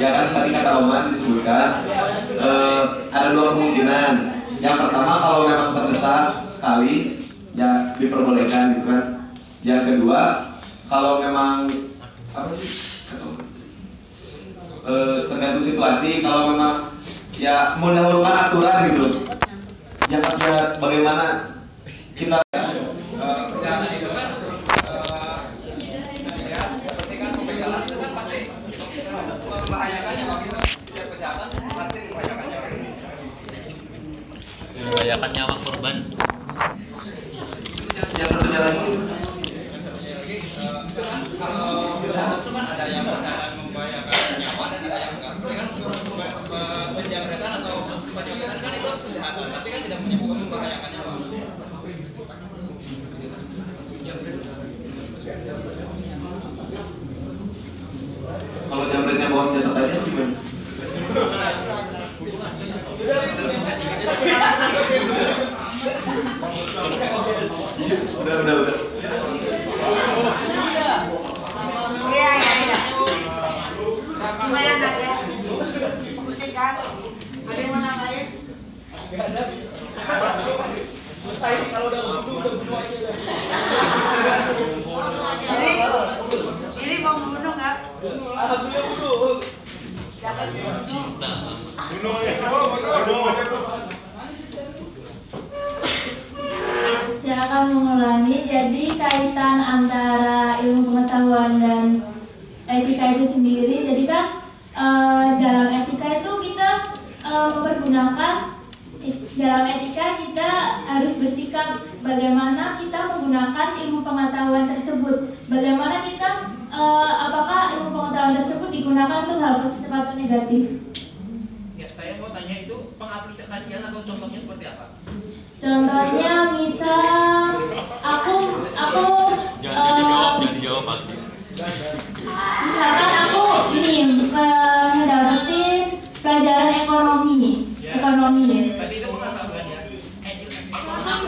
Speaker 7: Ya kan tadi kata Oman disebutkan eh, ada dua kemungkinan. Yang pertama kalau memang terdesak sekali ya diperbolehkan gitu kan. Yang kedua kalau memang apa sih? Eh, tergantung situasi kalau memang ya mendahulukan aturan gitu. Yang ya bagaimana kita
Speaker 20: Kejahatan itu kan ya seperti kan pembegalan itu kan pasti membahayakan ya kalau kita setiap kejahatan pasti membahayakan nyawa.
Speaker 6: membahayakan nyawa korban.
Speaker 7: Yang
Speaker 20: kalau itu kan ada yang kan kan kan
Speaker 7: jamretnya bawa senjata tajam gimana? Udah, udah, udah.
Speaker 2: Iya, iya, iya. Gimana nggak ya? Diskusi kan? Ada yang mau nambahin?
Speaker 20: Selesai kalau udah bunuh udah bunuh aja.
Speaker 2: Jadi, ini mau bunuh nggak?
Speaker 20: Bunuh.
Speaker 2: Siapa bunuh?
Speaker 20: Bunuh
Speaker 15: jadi sendiri. Jadi kan eh, dalam etika itu kita eh, mempergunakan dalam etika kita harus bersikap bagaimana kita menggunakan ilmu pengetahuan tersebut. Bagaimana kita eh, apakah ilmu pengetahuan tersebut digunakan untuk hal positif atau negatif?
Speaker 13: Ya, saya mau tanya itu pengaplikasian atau contohnya seperti apa?
Speaker 15: Contohnya misal aku aku
Speaker 6: Jangan
Speaker 15: eh,
Speaker 6: dijawab, jangan dijawab pasti.
Speaker 15: misalkan aku ini mendapetin pelajaran ekonomi ekonomi ya.
Speaker 13: Berarti itu pengetahuan ya.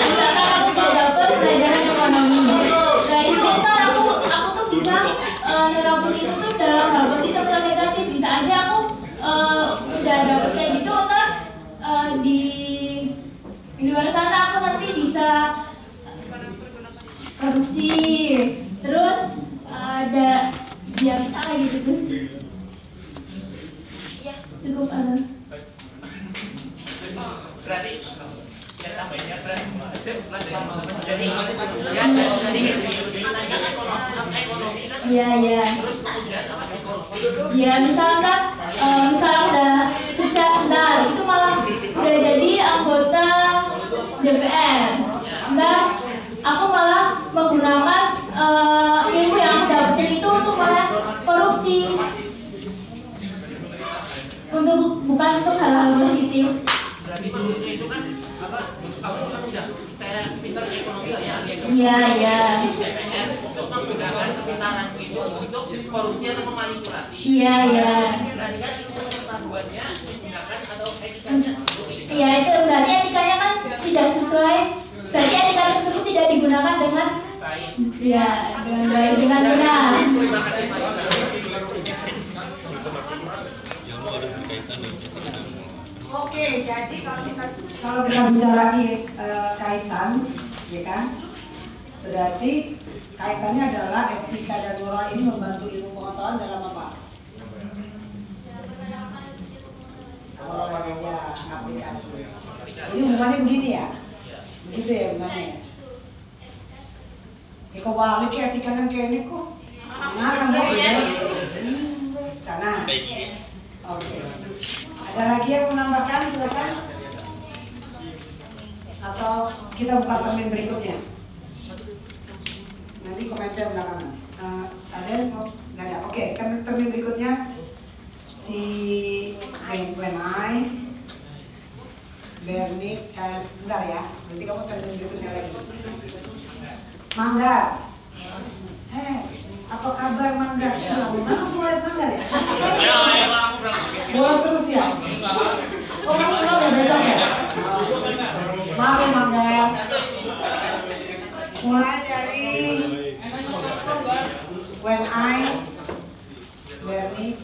Speaker 15: Misalkan aku sudah dapet pelajaran ekonomi nah itu kan aku aku tuh bisa eh, nerapin itu tuh dalam hal positif atau negatif bisa aja aku eh, udah dapet kayak gitu ntar eh, di di luar sana aku nanti bisa korupsi terus ada ya bisa kayak gitu tuh ya cukup ada
Speaker 13: Berarti ya tambahin ya berarti jadi ya jadi ekonomi kan
Speaker 15: Iya, iya. Ya misalkan misalnya udah sukses ntar itu malah udah jadi anggota DPR. Ntar aku malah menggunakan eh, ilmu yang aku dapetin itu untuk malah korupsi. Untuk bukan untuk hal-hal positif.
Speaker 13: berarti maksudnya itu kan apa kamu kan ya
Speaker 15: Iya, iya.
Speaker 13: DPR untuk menggunakan kepintaran itu untuk korupsi atau memanipulasi
Speaker 15: Iya, iya.
Speaker 13: berarti kan itu pengetahuannya digunakan atau etikanya untuk ini
Speaker 15: Iya itu berarti etikanya kan tidak sesuai. Berarti etika tersebut tidak digunakan dengan
Speaker 13: baik
Speaker 15: ya dengan baik dengan benar.
Speaker 13: terima kasih Pak
Speaker 6: Ilmu harus berkaitan dengan etika dan
Speaker 2: Oke, jadi kalau kita kalau kita bicara eh, kaitan, ya kan? Berarti kaitannya adalah etika dan moral ini membantu ilmu pengetahuan dalam apa? Oh, ya, aplikasi. Ini hubungannya begini ya? Begitu ya hubungannya? Ya kok balik ya etika dan kayak ini kok? Ngarang ya? Sana. Oke. Ada lagi yang menambahkan silakan. Atau kita buka termin berikutnya. Nanti komen saya belakangan. Eh, ada mau? Nggak ada. Oke, termin, termin berikutnya si Ben Benai, Bernit, eh, bentar ya. Nanti kamu termin berikutnya lagi. Manggar. Apa kabar Manggar? Nah, kamu mulai Manggar ya? Bolos terus ya? Oh, kamu pulang ya besok ya? Maaf ya Manggar. Mulai dari When I Bernie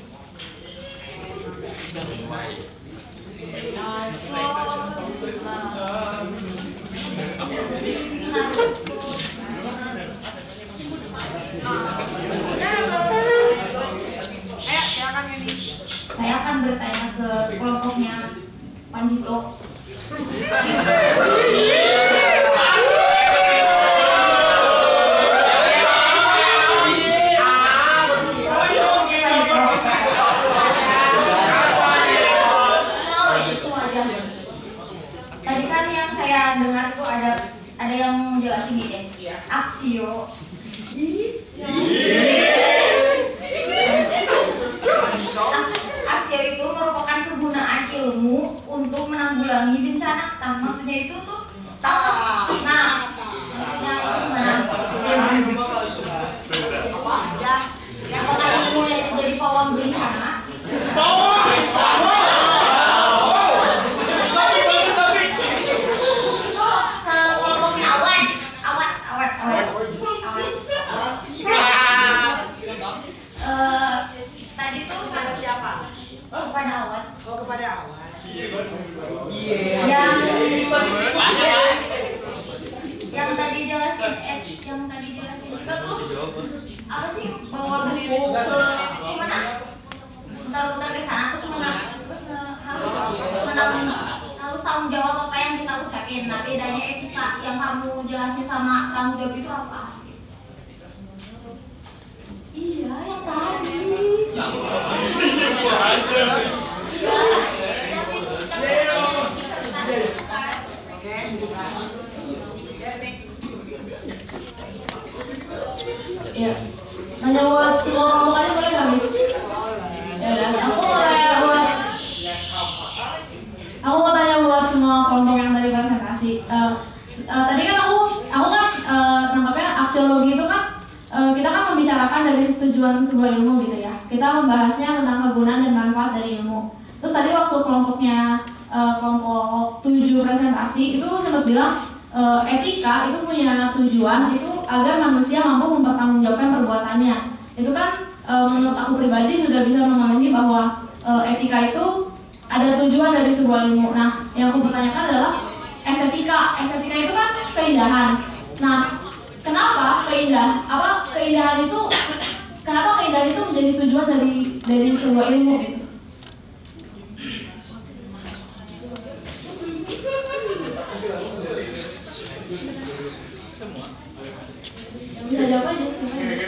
Speaker 2: Ayo, silakan ini.
Speaker 15: Saya akan bertanya ke kelompoknya Pandito.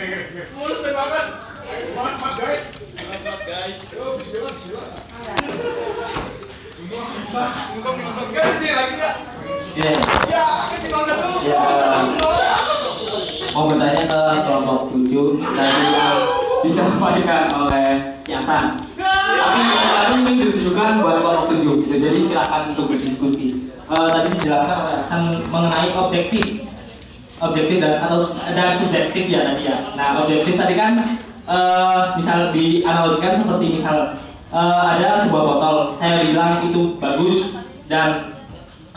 Speaker 20: Semangat semangat guys. Semangat guys. Yo bismillah bismillah. Ya?
Speaker 21: Iya.
Speaker 20: Ya, kita banget dulu.
Speaker 21: Ya, mau bertanya ke kelompok tujuh dari yang disampaikan oleh Yasan. Tapi tadi ingin ditujukan buat kelompok tujuh, jadi silakan untuk berdiskusi. Eh, tadi dijelaskan oleh Yasan mengenai objektif, objektif dan atau dan subjektif ya tadi ya. Nah objektif tadi kan eh, misal dianalogikan seperti misal eh, ada sebuah botol, saya bilang itu bagus dan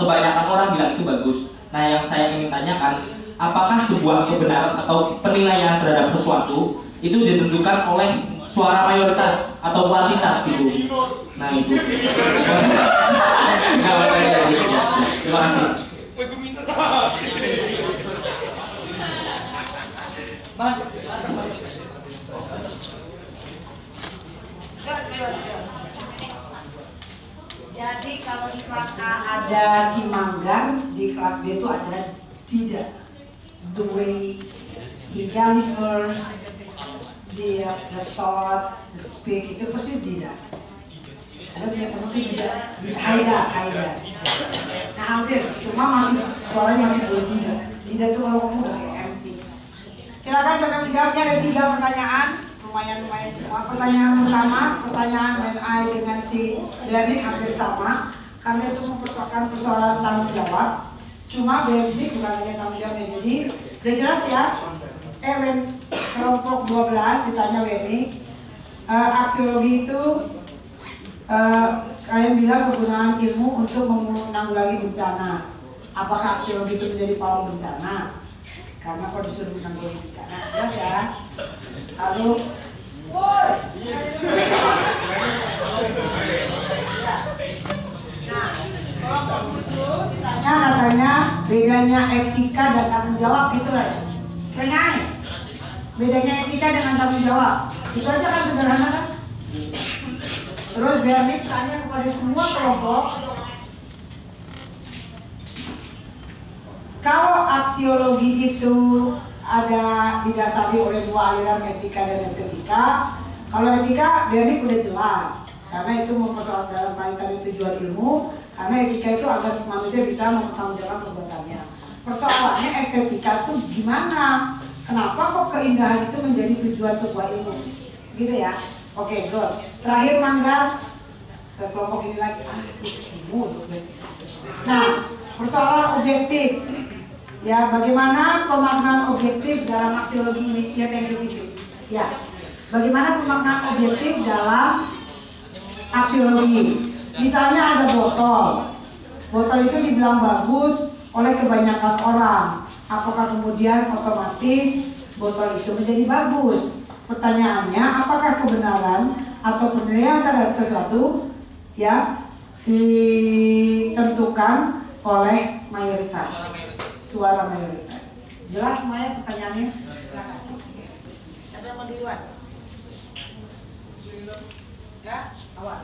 Speaker 21: kebanyakan orang bilang itu bagus. Nah, yang saya ingin tanyakan, apakah sebuah kebenaran atau penilaian terhadap sesuatu itu ditentukan oleh suara mayoritas atau kuantitas gitu? Nah itu. Ya. Terima kasih.
Speaker 2: Jadi kalau di kelas A ada si Manggar, di kelas B itu ada Dida. The way he delivers, the, the thought, the speak itu persis Dida. Ada punya teman tuh Dida, Haida, Haida. Nah hampir, cuma masih suaranya masih belum Dida. Dida itu kalau udah kayak. Silakan yang menjawabnya ada tiga pertanyaan lumayan lumayan semua. Pertanyaan pertama, pertanyaan MI dengan si Bernik hampir sama karena itu mempersoalkan persoalan tanggung jawab. Cuma Bernik bukan hanya tanggung jawabnya. Jadi udah jelas ya. Eh, Wen, kelompok 12 ditanya Bernik, eh, aksiologi itu eh, kalian bilang kegunaan ilmu untuk menanggulangi bencana. Apakah aksiologi itu menjadi pawang bencana? Karena kalau disuruh menanggulangi bencana, jelas ya. Lalu Nah, kelompok tujuh ditanya katanya bedanya etika dan tanggung jawab gitu ya. Kenapa? Bedanya etika dengan tanggung jawab. Itu aja kan sederhana kan? Terus Bernik tanya kepada semua kelompok Kalau aksiologi itu ada didasari oleh dua aliran etika dan estetika, kalau etika Bernik udah jelas, karena itu mempersoalkan dalam kaitan tujuan ilmu, karena etika itu agar manusia bisa mempertanggungjawabkan perbuatannya. Persoalannya estetika tuh gimana? Kenapa kok keindahan itu menjadi tujuan sebuah ilmu? Gitu ya. Oke good. Terakhir manggar. Ke kelompok ini lagi. Ah bingung. nah persoalan objektif ya bagaimana pemaknaan objektif dalam aksiologi ini? Ya thank you Vicky. ya bagaimana pemaknaan objektif dalam aksiologi? Misalnya ada botol. Botol itu dibilang bagus oleh kebanyakan orang. Apakah kemudian otomatis botol itu menjadi bagus? Pertanyaannya apakah kebenaran atau penilaian terhadap sesuatu ya ditentukan oleh mayoritas suara mayoritas jelas semuanya pertanyaannya silakan siapa yang mau duluan enggak awal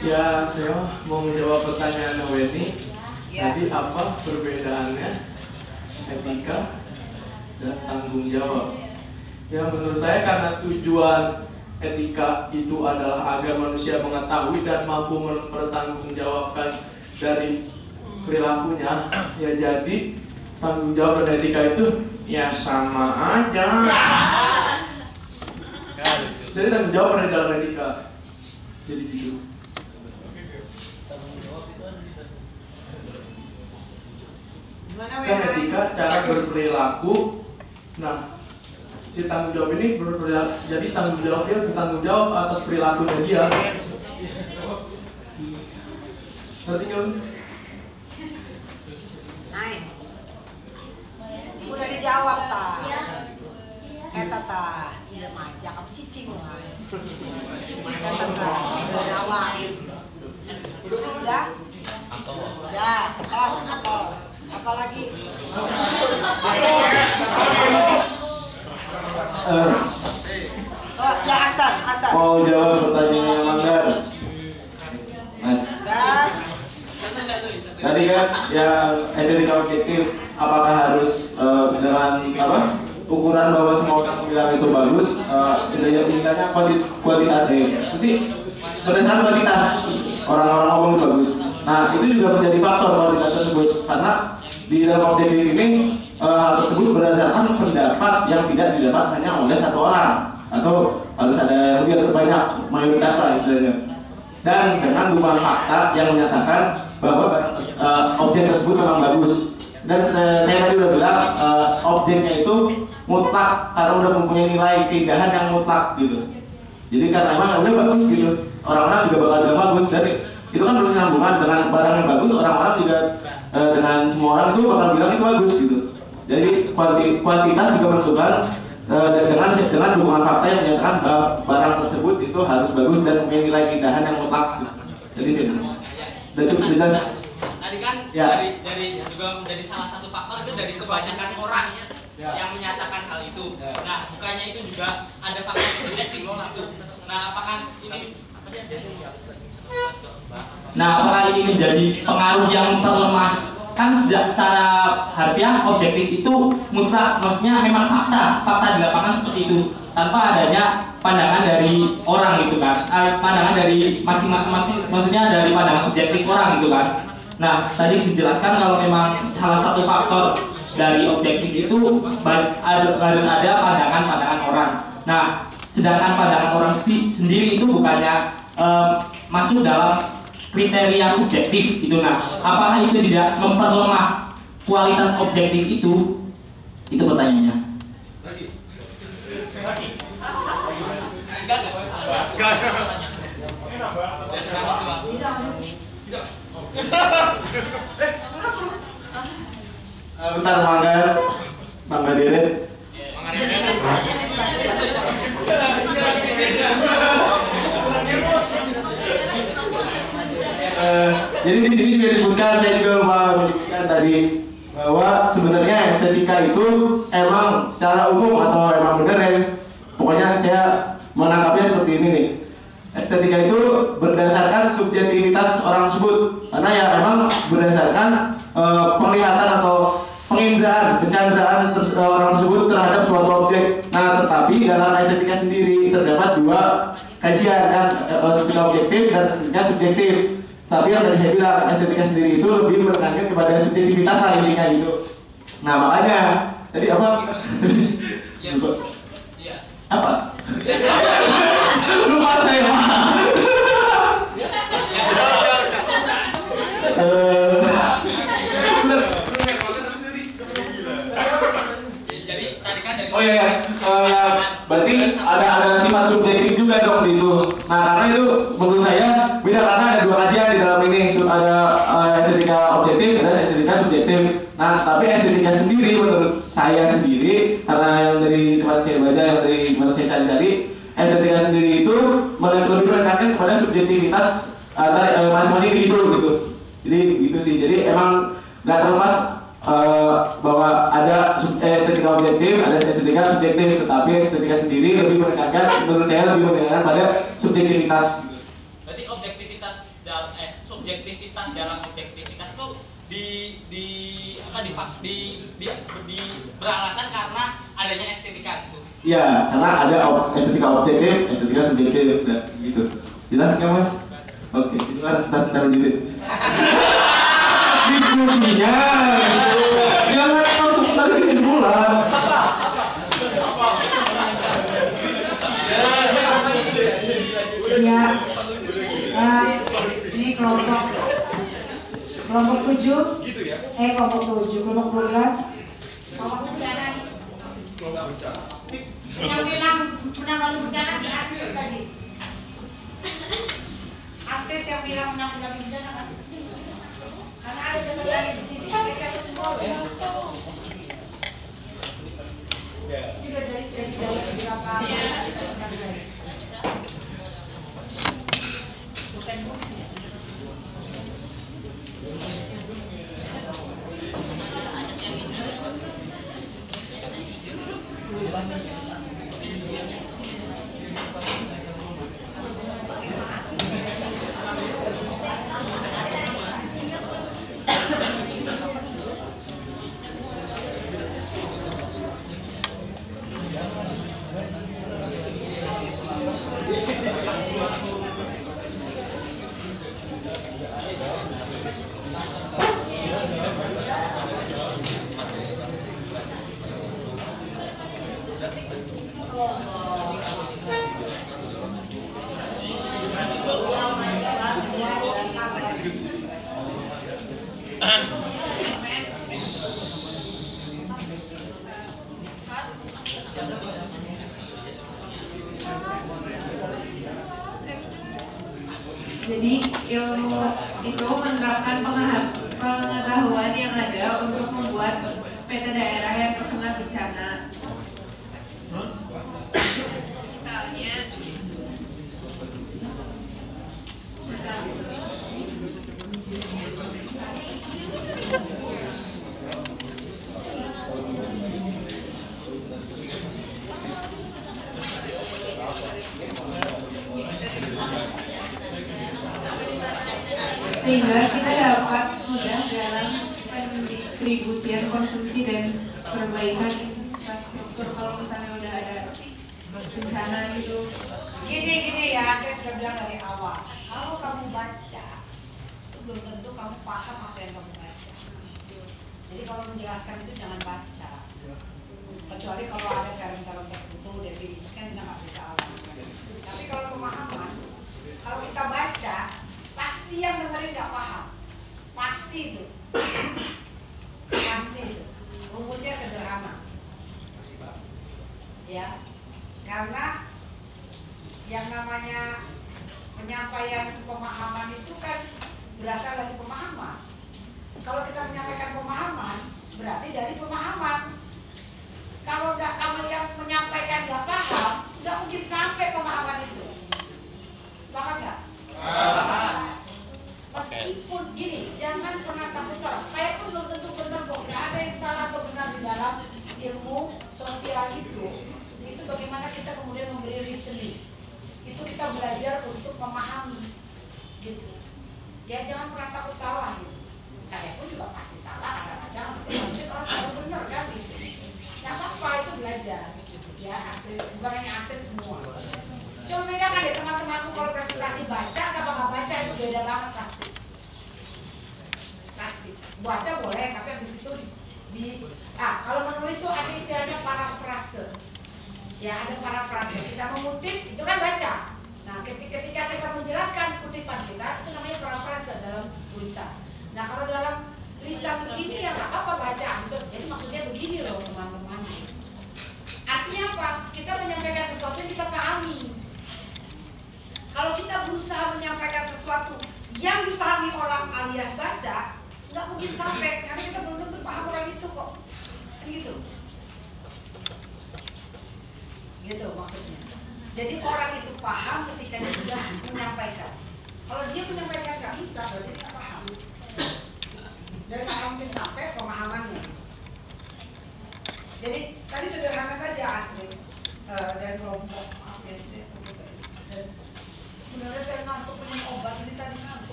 Speaker 4: Ya, saya mau menjawab pertanyaan Weni.
Speaker 2: Ya.
Speaker 4: Jadi apa perbedaannya etika dan tanggung jawab? Ya menurut saya karena tujuan etika itu adalah agar manusia mengetahui dan mampu mempertanggungjawabkan dari perilakunya. Ya jadi tanggung jawab dan etika itu ya sama aja. Jadi tanggung jawab ada dalam etika. Jadi gitu. Kan etika cara berperilaku. Nah, si tanggung jawab ini berperilaku. Jadi tanggung jawab dia bertanggung jawab atas perilakunya dia. Ngerti kan?
Speaker 2: Naik. Udah dijawab ta. Eta ta, iya aja kamu cicing wae. Eta ta, jawab. Udah? Udah, tos. Apa lagi?
Speaker 7: Eh,
Speaker 2: Oh, ya Hasan, Hasan.
Speaker 7: mau jawab pertanyaannya Manggar. Mas,
Speaker 2: Dan
Speaker 7: tadi kan yang estetika objektif apakah harus eh, dengan apa? Ukuran bahwa semua orang bilang itu bagus eh intinya intinya kuanti- kuantitatif. Mesti berdasarkan kualitas orang-orang ngomong bagus. Nah itu juga menjadi faktor kualitas tersebut. Karena di dalam objektif ini hal tersebut berdasarkan pendapat yang tidak didapat hanya oleh satu orang. Atau harus ada lebih atau banyak mayoritas lah istilahnya. Dan dengan dukungan fakta yang menyatakan bahwa eh, objek tersebut memang bagus. Dan eh, saya tadi udah bilang eh, objeknya itu mutlak karena udah mempunyai nilai keindahan yang mutlak gitu. Jadi karena emang udah bagus gitu. Orang-orang juga bakal bilang bagus. Dan itu kan berkesinambungan dengan barang yang bagus orang-orang juga eh, dengan semua orang itu bakal bilang itu bagus gitu jadi kuanti- kuantitas juga menentukan eh, dan dengan dengan dukungan fakta yang menyatakan bahwa barang tersebut itu harus bagus dan mempunyai nilai keindahan yang mutlak gitu. jadi sih udah cukup jelas
Speaker 20: Tadi kan
Speaker 7: Ya.
Speaker 20: dari dari juga menjadi salah satu faktor itu dari kebanyakan orang
Speaker 7: Ya.
Speaker 20: yang menyatakan hal itu. Nah, bukannya itu juga ada faktor subjektif di situ. Nah, apakah ini
Speaker 21: Nah, apakah ini menjadi pengaruh yang terlemah? Kan sejak secara harfiah objektif itu mutlak, maksudnya memang fakta, fakta di lapangan seperti itu tanpa adanya pandangan dari orang gitu kan, Eh, pandangan dari masing-masing, maksudnya dari pandangan subjektif orang gitu kan. Nah, tadi dijelaskan kalau memang salah satu faktor dari objektif itu harus ada pandangan-pandangan orang. Nah, sedangkan pandangan orang sendi- sendiri itu bukannya eh, masuk dalam kriteria subjektif itu nah apakah itu tidak memperlemah kualitas objektif itu? Itu pertanyaannya.
Speaker 7: Eh, bentar mangga mangga jadi di sini juga disebutkan saya juga lupa menyebutkan tadi bahwa sebenarnya estetika itu emang secara umum atau emang benar ya. Pokoknya saya menangkapnya seperti ini nih. Estetika itu berdasarkan subjektivitas orang tersebut. Karena ya emang berdasarkan eh, penglihatan atau penginderaan pencanderaan ter- eh, orang tersebut terhadap suatu objek. Nah tetapi dalam estetika sendiri terdapat dua kajian kan? Eh, estetika objektif dan estetika subjektif Tapi yang tadi saya bilang estetika sendiri itu lebih menekankan kepada subjektivitas lah intinya gitu. Nah makanya tadi apa? Lupa. Apa? Lupa saya pak. Eh, Oh iya. Eh, berarti ada ada sifat subjektif juga dong di itu. Nah karena itu menurut saya beda karena ada dua kajian di dalam ini ada eh, estetika objektif, ada estetika subjektif. Nah tapi estetika sendiri menurut saya sendiri karena yang dari tempat saya baca yang dari mana saya cari-cari estetika sendiri itu lebih menekankan kepada subjektivitas antara eh, masing-masing individu gitu. Jadi gitu sih. Jadi emang nggak terlepas eh, bahwa ada sub- eh, estetika objektif, ada estetika subjektif, tetapi estetika sendiri lebih menekankan, menurut saya lebih menekankan pada subjektivitas.
Speaker 20: Berarti objektivitas dalam eh subjektivitas dalam objektivitas itu di di apa di di di, di beralasan karena adanya estetika gitu.
Speaker 7: Iya, karena ada ob- estetika objektif, estetika subjektif, dan gitu. Jelas nggak mas? Oke, itu kan Diskusinya, jangan langsung tarik kesimpulan.
Speaker 22: Ya, eh, ini kelompok kelompok tujuh, eh kelompok tujuh, kelompok dua belas.
Speaker 12: Kelompok bencana nih. Yang bilang menanggapi bencana si Astrid tadi. Astrid yang bilang menanggapi bencana kan? Karena ada satu lagi di sini. Saya catat semua. Ini udah dari dari dari berapa? Bukan
Speaker 2: Jadi ilmu itu pengah- pengetahuan yang ada untuk membuat peta daerah yang terkena bencana.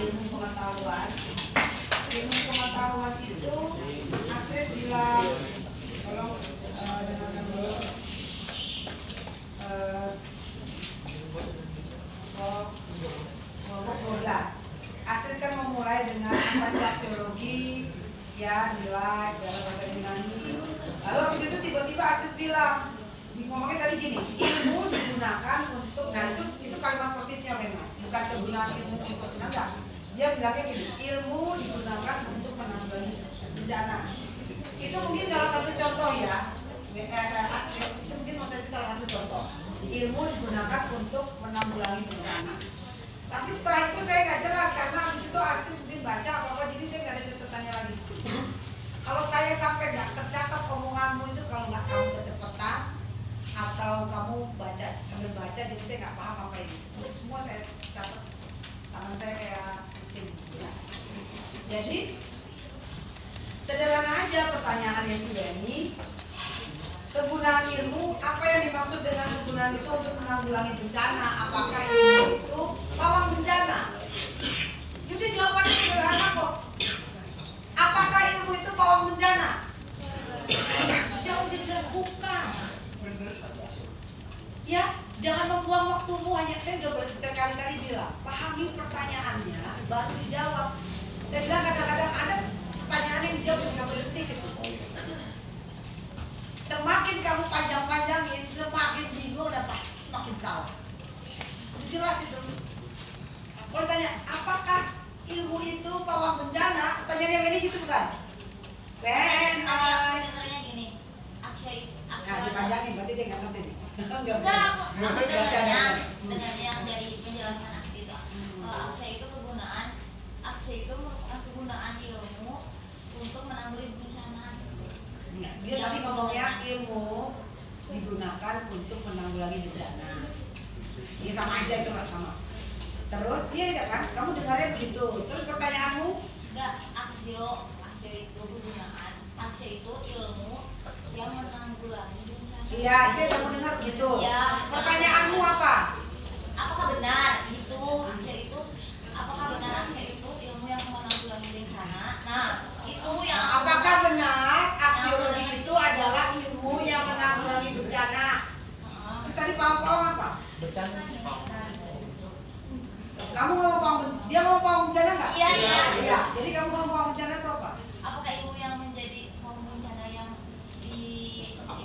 Speaker 12: Ilmu
Speaker 2: pengetahuan. Ilmu pengetahuan itu Astrid bilang tolong uh, dengarkan dulu. Uh, kelompok 12 Astrid kan memulai dengan aksiologi ya nilai dalam bahasa Yunani lalu habis itu tiba-tiba Astrid bilang ngomongnya tadi gini ilmu digunakan untuk nah itu itu kalimat persisnya memang bukan kegunaan ilmu untuk enggak dia bilangnya gini ilmu digunakan untuk menanggulangi bencana. Itu mungkin salah satu contoh ya. Astrid itu mungkin maksudnya salah satu contoh. Ilmu digunakan untuk menanggulangi bencana. Tapi setelah itu saya nggak jelas karena habis itu Astrid mungkin baca apa apa jadi saya nggak ada catatannya lagi. Kalau saya sampai nggak tercatat omonganmu itu kalau nggak kamu kecepatan atau kamu baca sambil baca jadi saya nggak paham apa ini. Semua saya catat. Tangan saya kayak mesin jadi sederhana aja pertanyaannya si Benny kegunaan ilmu apa yang dimaksud dengan kegunaan itu untuk menanggulangi bencana? Apakah ilmu itu pawang bencana? Jadi jawabannya sederhana kok. Apakah ilmu itu pawang bencana? Jauh jelas bukan ya jangan membuang waktumu hanya saya sudah berkali-kali bilang pahami pertanyaannya baru dijawab saya bilang kadang-kadang ada pertanyaan yang dijawab cuma satu detik gitu. Semakin kamu panjang-panjangin, semakin bingung dan pasti semakin salah. Itu jelas itu. Kalau tanya, apakah ilmu itu pawang bencana? Pertanyaan yang ini gitu bukan? Ben,
Speaker 12: aku dengarnya gini, Akshay,
Speaker 2: Nah, dipanjangin, berarti dia nggak ngerti nih.
Speaker 12: Enggak, aku dengarnya, dengarnya yang dari penjelasan Akshay itu. Akshay itu kegunaan, Akshay itu kegunaan ilmu untuk menanggulangi bencana.
Speaker 2: Dia tadi ngomongnya ilmu digunakan untuk menanggulangi bencana. Ya sama aja itu sama. Terus iya ya kan? Kamu dengarnya begitu. Terus pertanyaanmu?
Speaker 12: Enggak, aksio, aksio itu kegunaan, aksio itu ilmu yang menanggulangi.
Speaker 2: Iya, itu yang kamu dengar begitu.
Speaker 12: Iya.
Speaker 2: Pertanyaanmu apa?
Speaker 12: Apakah benar itu aksio itu? Apakah benar aksio itu ilmu yang menanggulangi bencana? Nah, itu yang
Speaker 2: Apakah benar aksiologi itu adalah ilmu yang menanggulangi bencana? Itu tadi paham-paham apa? Kamu mau paham dia mau paham bencana nggak?
Speaker 12: Iya, iya.
Speaker 2: Iya. Jadi kamu mau paham bencana itu apa?
Speaker 12: apakah ilmu yang menjadi pawang bencana yang di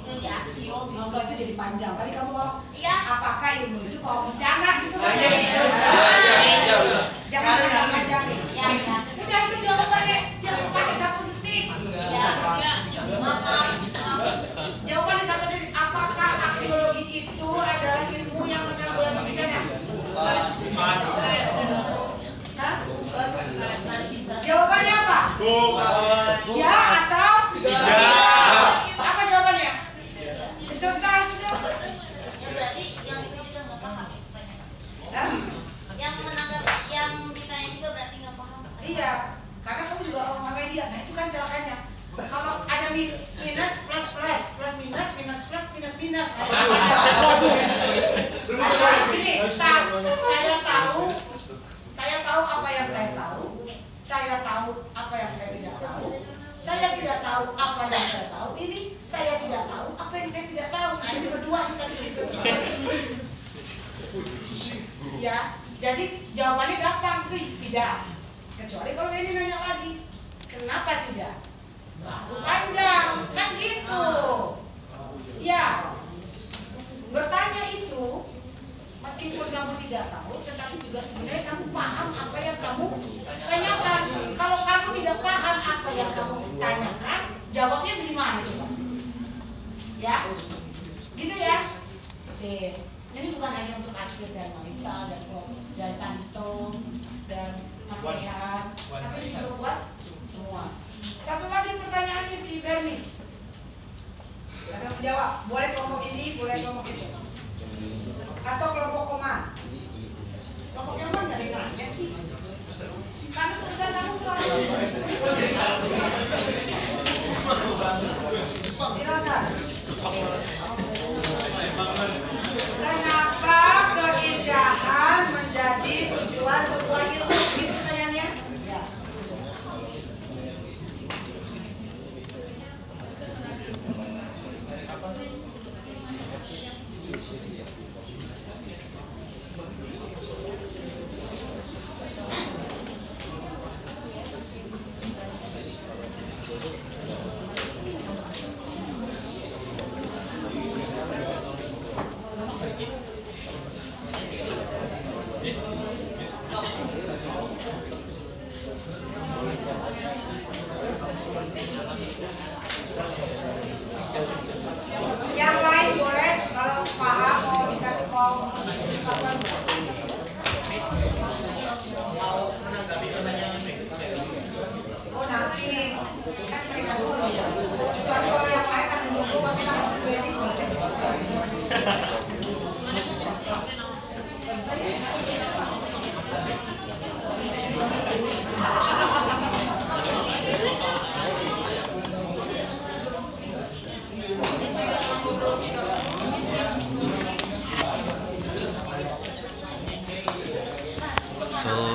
Speaker 12: itu di
Speaker 2: enggak itu jadi panjang. Tadi kamu mau
Speaker 12: Iya.
Speaker 2: apakah ilmu itu paham bencana gitu kan?
Speaker 12: Iya, iya, iya.
Speaker 2: Jangan panjang-panjangin.
Speaker 12: Iya, iya.
Speaker 2: Udah itu jawabannya. Jangan pakai satu detik.
Speaker 12: Ya, maaf, maaf.
Speaker 2: Jawabannya satu detik. Apakah aksiologi itu adalah ilmu yang menanggulangi bencana? Hah? Jawabannya apa? Ya atau
Speaker 23: Tidak.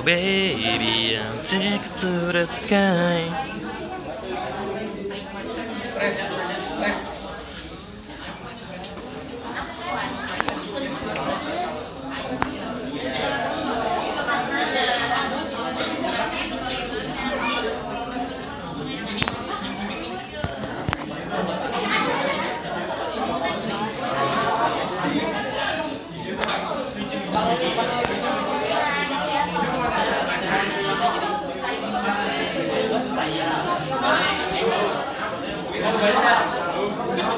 Speaker 12: Baby, I'll take to the sky.
Speaker 10: Mau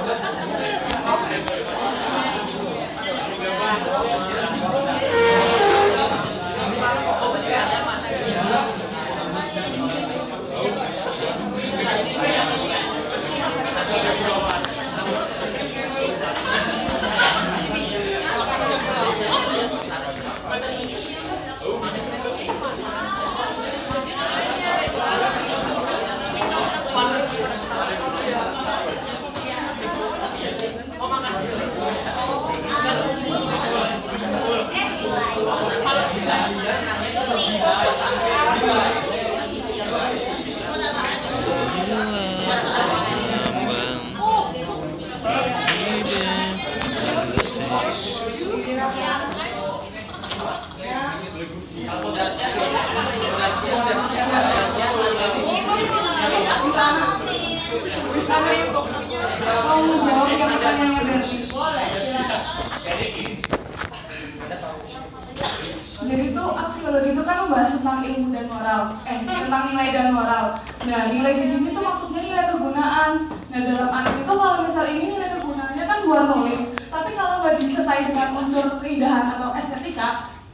Speaker 10: Jadi itu aksiologi itu kan membahas tentang ilmu dan moral, eh tentang nilai dan moral. Nah nilai di sini tuh maksudnya nilai kegunaan. Nah dalam anak itu kalau misal ini nilai kegunaannya kan buat nulis, tapi kalau nggak disertai dengan unsur keindahan atau estetika,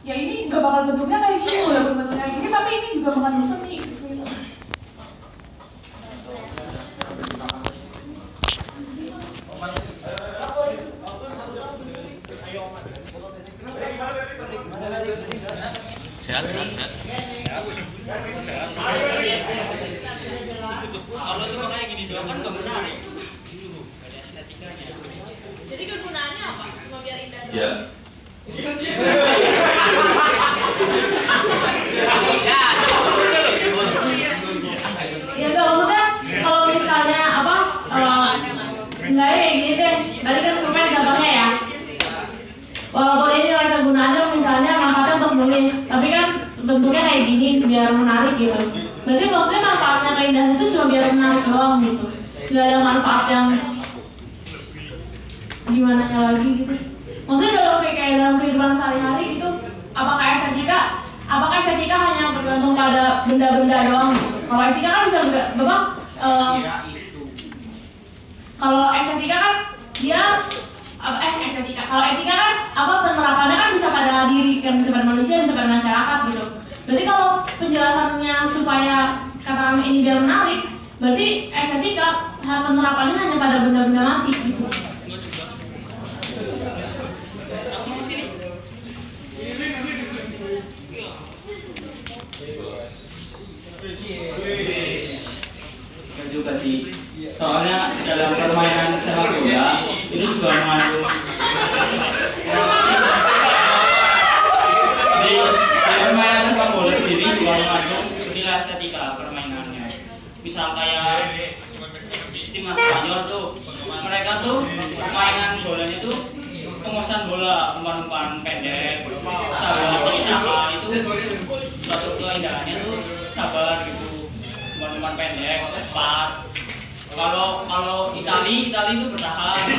Speaker 10: ya ini nggak bakal bentuknya kayak gini, walaupun bentuknya gini, tapi ini juga bukan seni.
Speaker 20: Estetikanya.
Speaker 6: Jadi kegunaannya apa?
Speaker 12: Ya.
Speaker 18: Ya enggak maksudnya kalau misalnya apa nulis tapi kan bentuknya kayak gini biar menarik gitu. Berarti maksudnya manfaatnya keindahan itu cuma biar menarik doang gitu. Nggak ada manfaat yang gimana lagi gitu. Maksudnya dalam kayak dalam kehidupan sehari-hari gitu apakah estetika apakah estetika hanya bergantung pada benda-benda doang gitu? Kalau etika kan bisa bapak eh, kalau estetika kan dia eh estetika kalau etika kan apa penerapannya kan bisa pada diri kan bisa pada manusia bisa pada masyarakat gitu. Berarti kalau penjelasannya supaya katakan ini biar menarik berarti estetika penerapannya hanya pada benda-benda mati gitu.
Speaker 14: Benar juga sih. Soalnya dalam permainan sepak bola itu juga mengandung di, permainan sepak bola sendiri juga mengandung nilai estetika permainannya. Misal kayak timnas Spanyol tuh, mereka tuh permainan bolanya tuh penguasaan bola umpan-umpan pendek, sabar tindakan itu suatu keindahannya tuh sabar gitu umpan-umpan pendek cepat. Kalau kalau Itali Itali itu bertahan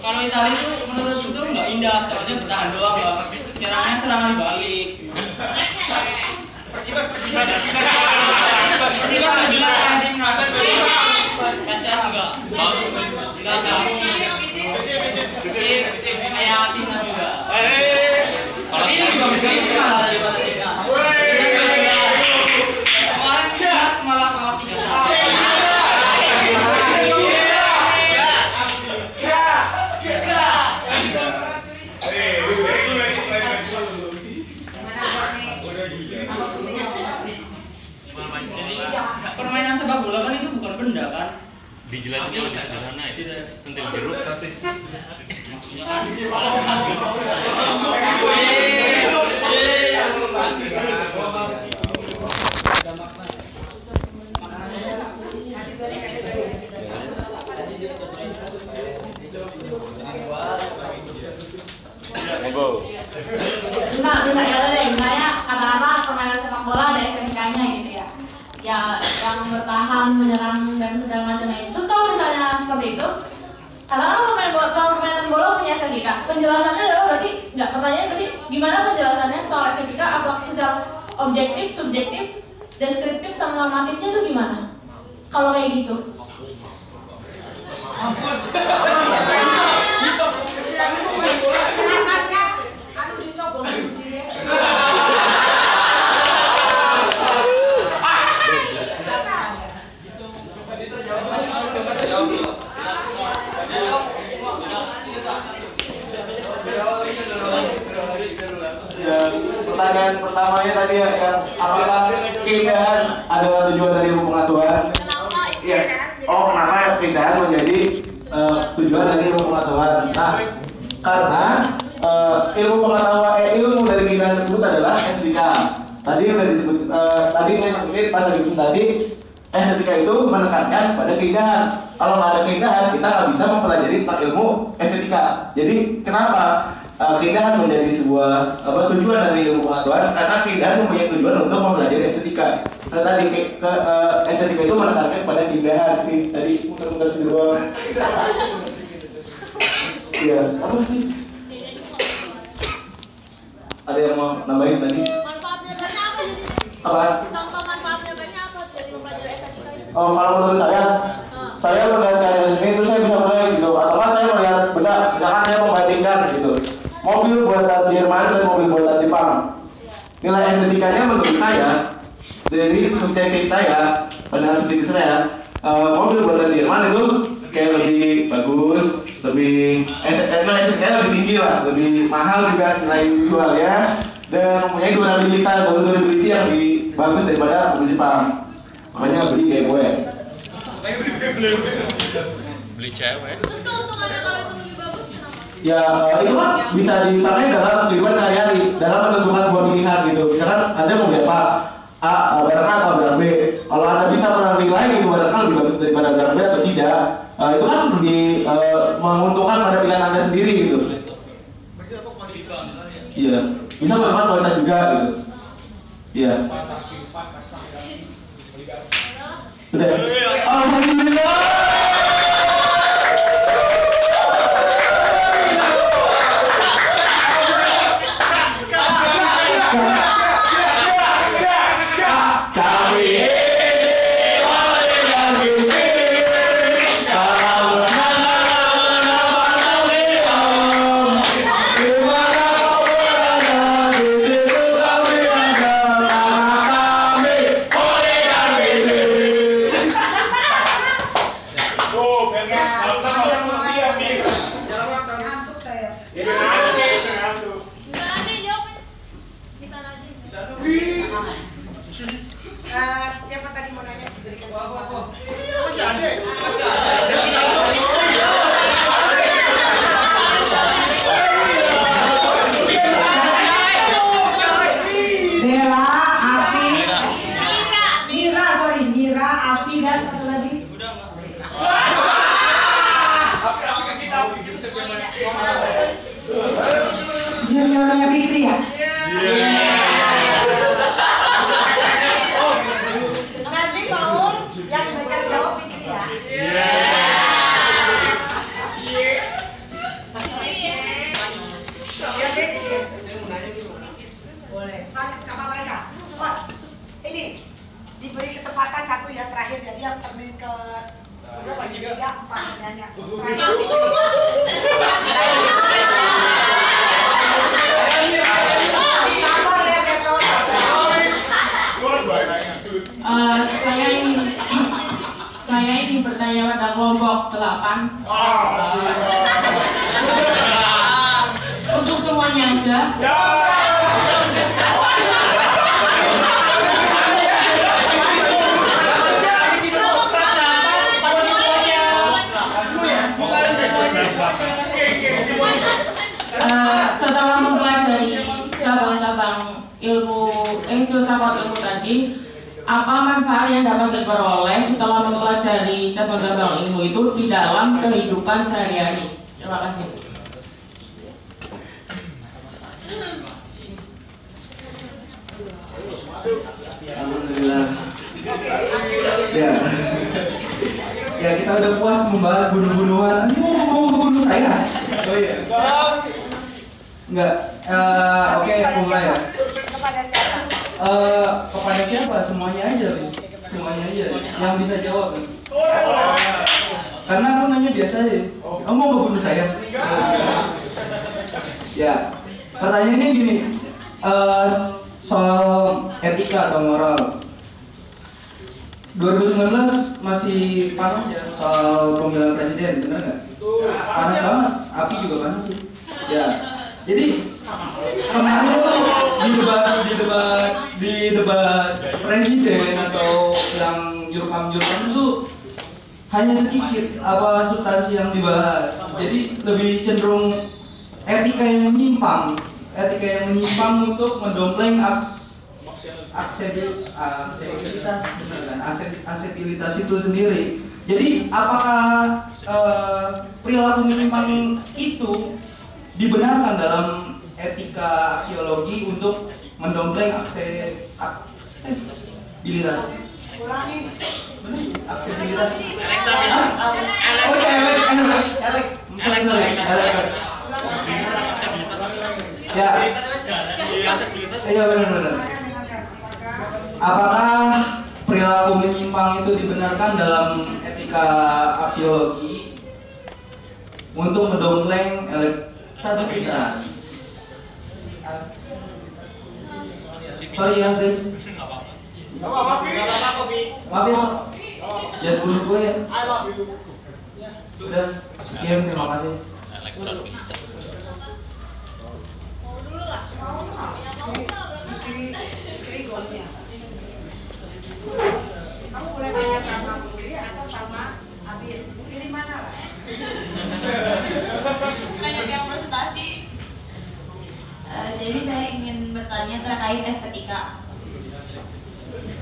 Speaker 14: kalau Itali itu menurut itu nggak indah soalnya bertahan doang bang nyerangnya serangan balik Persibas Persibas Persibas Persibas timnas PSS enggak enggak enggak kayak timnas juga kalau ini juga bisa sih malah daripada timnas kemarin timnas malah kalah tiga Jadi permainan sepak bola kan itu bukan benda kan?
Speaker 6: Dijelasinnya lebih sederhana itu sentil jeruk.
Speaker 14: Maksudnya kan
Speaker 6: Monggo.
Speaker 18: bisa bisa ya deh misalnya katakanlah permainan sepak bola ada estetikanya gitu ya. Ya yang bertahan menyerang dan segala macamnya itu terus kalau misalnya seperti itu katakanlah permainan bola permainan bola punya estetika penjelasannya adalah berarti nggak pertanyaan berarti gimana penjelasannya soal estetika apa secara objektif subjektif deskriptif sama normatifnya tuh gimana kalau kayak gitu
Speaker 7: Ya, pertanyaan pertamanya tadi ya, yang apakah keindahan adalah tujuan dari ilmu pengetahuan? Iya. Oh, kenapa keindahan menjadi eh, tujuan dari ilmu pengetahuan? Nah, karena eh, ilmu pengetahuan eh, ilmu dari keindahan tersebut adalah estetika. Tadi udah disebut eh, tadi saya ini pas lagi presentasi estetika itu menekankan pada keindahan. Kalau nggak ada keindahan, kita nggak bisa mempelajari tentang ilmu estetika. Jadi kenapa eh, keindahan menjadi sebuah apa tujuan dari ilmu pengetahuan? Karena keindahan mempunyai tujuan untuk mempelajari estetika. Nah, tadi ke, ke, eh, estetika itu menekankan pada keindahan. Jadi, Tadi muter-muter sendiri doang. Iya, apa sih? Ada yang mau nambahin tadi?
Speaker 18: manfaatnya banyak apa jadi
Speaker 7: Apa?
Speaker 18: contoh manfaatnya banyak apa dari mempelajari estetika itu
Speaker 7: Oh, kalau menurut saya, saya melihat karya seni itu saya bisa mulai gitu. Atau saya melihat, benda, misalkan saya membandingkan gitu. Mobil buatan Jerman dan mobil buatan Jepang. Nilai estetikanya menurut saya, dari subjektif saya, pandangan subjektif saya, eh, mobil buatan Jerman itu kayak lebih bagus, lebih estetikanya nilai estetikanya lebih tinggi lah, lebih mahal juga nilai jual ya. Dan mempunyai durabilitas atau durability yang lebih bagus daripada mobil Jepang makanya beli kayak gue
Speaker 6: Beli cewek.
Speaker 18: terus keuntungannya kalau itu lebih bagus kenapa
Speaker 7: ya itu kan bisa dipakai dalam kehidupan sehari-hari dalam menentukan sebuah pilihan gitu misalkan anda mau beli apa A, barang A atau barang B. Kalau anda bisa menilai itu barang A lebih bagus daripada barang B atau tidak, uh, itu kan lebih uh, menguntungkan pada pilihan anda sendiri gitu. Iya, bisa melakukan kualitas juga gitu. Iya. Udah. Alhamdulillah.
Speaker 12: Enggak.
Speaker 2: Eh,
Speaker 4: Oke, mulai ya.
Speaker 2: Kepada siapa?
Speaker 4: Kepada siapa? Semuanya aja, Riz. Semuanya aja. Yang bisa jawab. Riz. Karena aku nanya biasa aja. Kamu mau ngebunuh saya? Ya. Pertanyaannya gini. Eh, soal etika atau moral. 2019 masih panas ya soal pemilihan presiden, benar nggak? Panas banget, api juga panas sih. Ya, jadi kemarin di debat di debat di debat presiden atau yang jurkam-jurkam itu hanya sedikit apa substansi yang dibahas. Jadi lebih cenderung etika yang menyimpang, etika yang menyimpang untuk mendompleng aks aksesibilitas benar kan? Itu sendiri. Jadi apakah eh, perilaku menyimpang itu dibenarkan dalam etika aksiologi untuk mendompleng akses aksesibilitas? Ya. Iya. Apakah perilaku menyimpang itu dibenarkan dalam etika aksiologi untuk mendompleng elektabilitas? Sorry ya, Chris. Maaf ya. Jangan bunuh gue ya. Udah, sekian terima kasih.
Speaker 2: Kamu boleh tanya sama Putri atau sama Abir. Pilih mana lah?
Speaker 12: banyak yang presentasi Eh, jadi saya ingin bertanya terkait estetika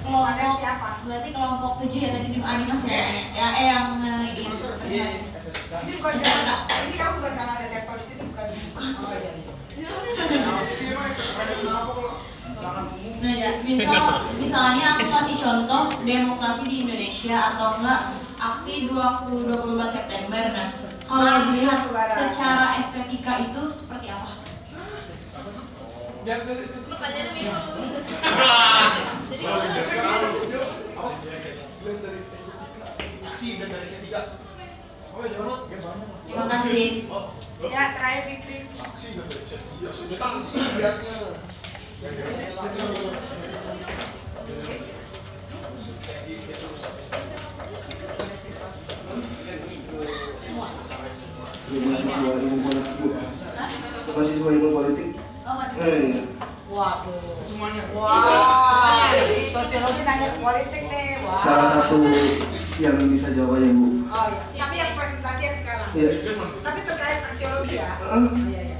Speaker 12: kelompok
Speaker 2: siapa?
Speaker 12: berarti kelompok tujuh yang tadi di animas ya ya eh yang eh, ini
Speaker 2: Ini bukan jalan. Ini kamu bukan karena ada sektor di situ bukan. Oh iya.
Speaker 12: Nah, ya, misal, misalnya aku kasih contoh demokrasi di Indonesia atau enggak aksi 20 24 September. Nah, kalau dilihat secara estetika itu seperti apa? Terima kasih.
Speaker 2: Ya, terakhir Fikri.
Speaker 5: bu mahasiswa ilmu politik
Speaker 2: Oh, masih.
Speaker 5: eh, iya.
Speaker 2: Waduh. Semuanya. Wah. Sosiologi nanya ke politik nih. Wah.
Speaker 5: salah satu yang bisa jawab ya bu
Speaker 2: Oh iya. Tapi yang presentasi yang sekarang.
Speaker 5: Iya.
Speaker 2: Tapi terkait aksiologi ya.
Speaker 5: Hmm.
Speaker 2: Iya, iya.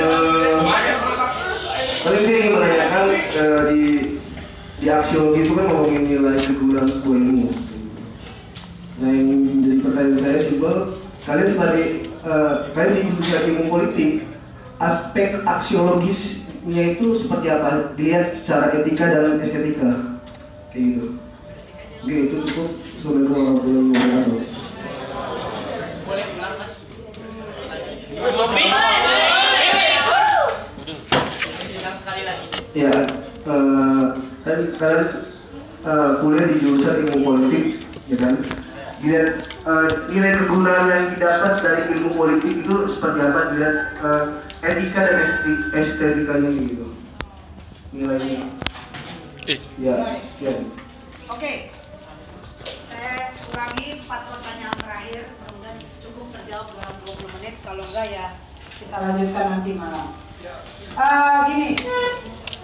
Speaker 5: Eh, paling saya ingin menanyakan eh, di di aksiologi itu kan ngomongin nilai keguguran sebuah ilmu. Nah yang menjadi pertanyaan saya simpel, kalian sebagai eh, kalian di jurusan ilmu politik, aspek aksiologisnya itu seperti apa? Dilihat secara etika dan estetika, kayak gitu. Oke itu cukup. Assalamualaikum warahmatullahi wabarakatuh.
Speaker 13: Boleh ulang mas?
Speaker 5: Ya, kan kalian eh, kuliah di jurusan ilmu politik, ya kan? Dilihat eh, nilai kegunaan yang didapat dari ilmu politik itu seperti apa? Dilihat eh, etika dan esti- estetikanya gitu. Nilainya. Ya, ya.
Speaker 2: Oke. Saya kurangi empat pertanyaan terakhir. Mudah-mudahan cukup terjawab dalam 20 menit. Kalau enggak ya kita lanjutkan nanti malam. Eh, gini,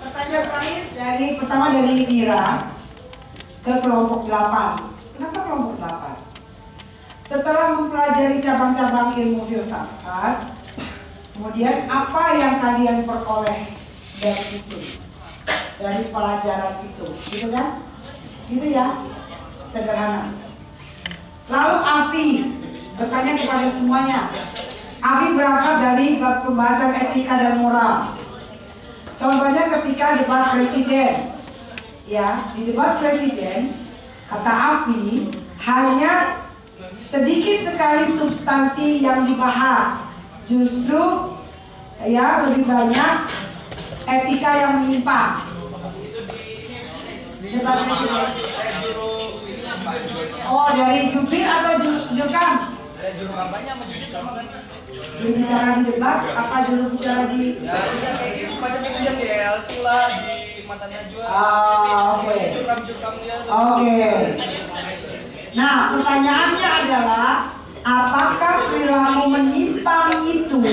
Speaker 2: pertanyaan terakhir dari pertama dari Mira ke kelompok 8. Kenapa kelompok 8? Setelah mempelajari cabang-cabang ilmu filsafat, kemudian apa yang kalian peroleh dari itu? Dari pelajaran itu, gitu kan? Gitu ya, sederhana. Lalu Afi bertanya kepada semuanya. Afi berangkat dari pembahasan etika dan moral. Contohnya ketika debat presiden, ya di debat presiden kata Afi hanya sedikit sekali substansi yang dibahas, justru ya lebih banyak etika yang menyimpang. Oh dari jubir atau ju- jurkam?
Speaker 20: Juru kampanye sama juru kampanye.
Speaker 2: Juru bicara di debat apa juru bicara di?
Speaker 20: Ya, kayak gitu semacam itu yang di LC lah, di Mata Najwa.
Speaker 2: Ah, oke. Oke. Nah, pertanyaannya adalah apakah perilaku menyimpang itu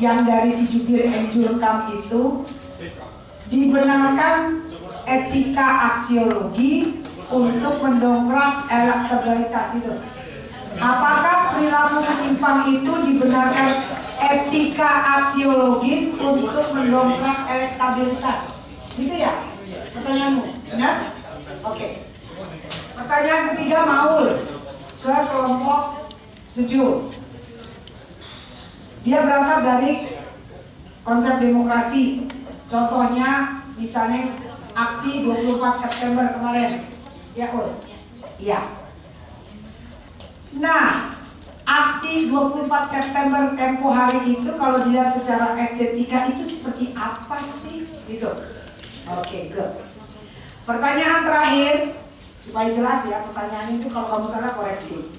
Speaker 2: yang dari si jubir and itu dibenarkan etika aksiologi untuk mendongkrak elektabilitas itu. Apakah perilaku menyimpang itu dibenarkan etika aksiologis untuk mendongkrak elektabilitas? Gitu ya? Pertanyaanmu, benar? Oke. Pertanyaan ketiga Maul ke kelompok 7. Dia berangkat dari konsep demokrasi. Contohnya misalnya aksi 24 September kemarin. Ya, Ul? Iya. Nah, aksi 24 September tempo hari itu kalau dilihat secara estetika itu seperti apa sih? Gitu. Oke, good. Pertanyaan terakhir supaya jelas ya pertanyaan itu kalau kamu salah koreksi.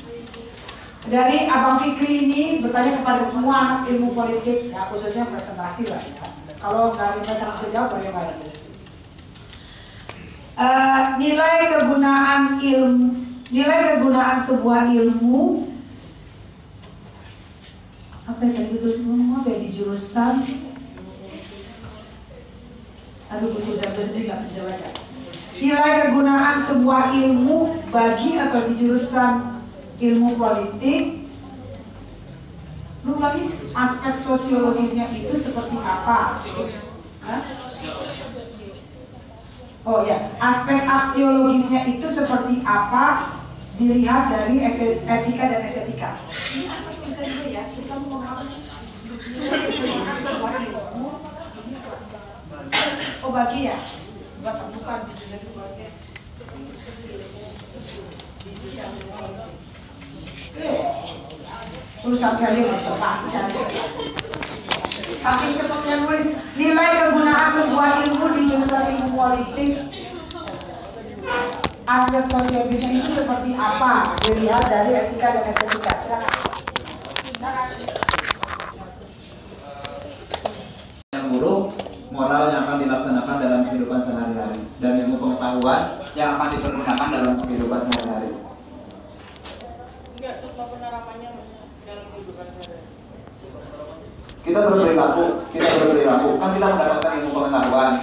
Speaker 2: Dari Abang Fikri ini bertanya kepada semua ilmu politik, ya khususnya presentasi lah ya. Kalau nggak ada yang bisa jawab bagaimana? Eh, nilai kegunaan ilmu, nilai kegunaan sebuah ilmu apa yang tadi itu semua apa di jurusan aduh buku saya sendiri nggak bisa baca nilai kegunaan sebuah ilmu bagi atau di jurusan ilmu politik Lu lagi aspek sosiologisnya itu seperti apa? Hah? Oh ya, aspek aksiologisnya itu seperti apa dilihat dari etika dan estetika. Ini apa tulisan ya? Kita mau apa sih? Sebuah ilmu. Oh bagi ya? Bukan, bukan. Jadi bagi. Eh, Tulisan saya nggak bisa baca. Saking cepatnya nulis nilai kegunaan sebuah ilmu di jurusan ilmu politik aspek sosiologisnya itu seperti apa dilihat dari etika dan estetika
Speaker 8: yang buruk moral yang akan dilaksanakan dalam kehidupan sehari-hari dan ilmu pengetahuan yang akan dipergunakan dalam kehidupan sehari-hari. Kita berperilaku, kita berperilaku kan kita mendapatkan ilmu pengetahuan.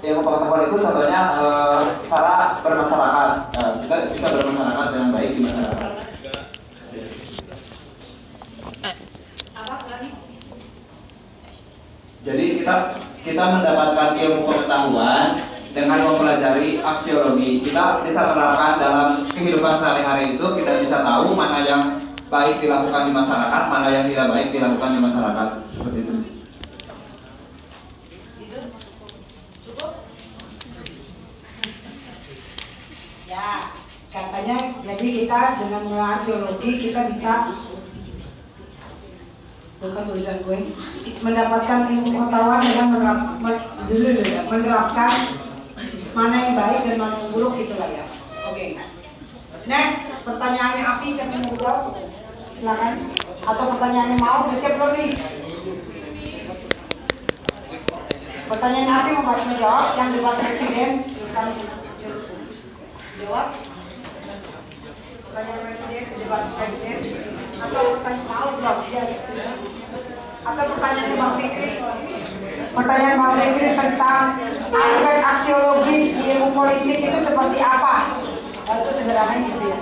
Speaker 8: Ilmu pengetahuan itu contohnya eh, cara bermasyarakat. Eh, kita bisa bermasyarakat dengan baik di masyarakat.
Speaker 2: apa lagi
Speaker 8: Jadi kita kita mendapatkan ilmu pengetahuan dengan mempelajari aksiologi. Kita bisa menerapkan dalam kehidupan sehari-hari itu kita bisa tahu mana yang baik dilakukan di masyarakat, mana yang tidak baik dilakukan di masyarakat. Seperti itu.
Speaker 2: ya katanya jadi kita dengan mengenal kita bisa bukan tulisan gue. Mendapatkan ilmu pengetahuan dengan menerap, ya, menerapkan mana yang baik dan mana yang buruk gitu lah ya. Oke. Next pertanyaannya Api siapa yang mau jawab? Silakan. Atau pertanyaannya mau udah siap belum nih? Pertanyaan Api mau balik menjawab yang debat presiden kami jawab pertanyaan presiden debat presiden. Atau pertanyaan mau jawab ya atau pertanyaannya Bang Fikri. Pertanyaan Bang Fikri tentang aspek aksiologis di ilmu politik itu seperti apa? Itu sederhananya gitu ya.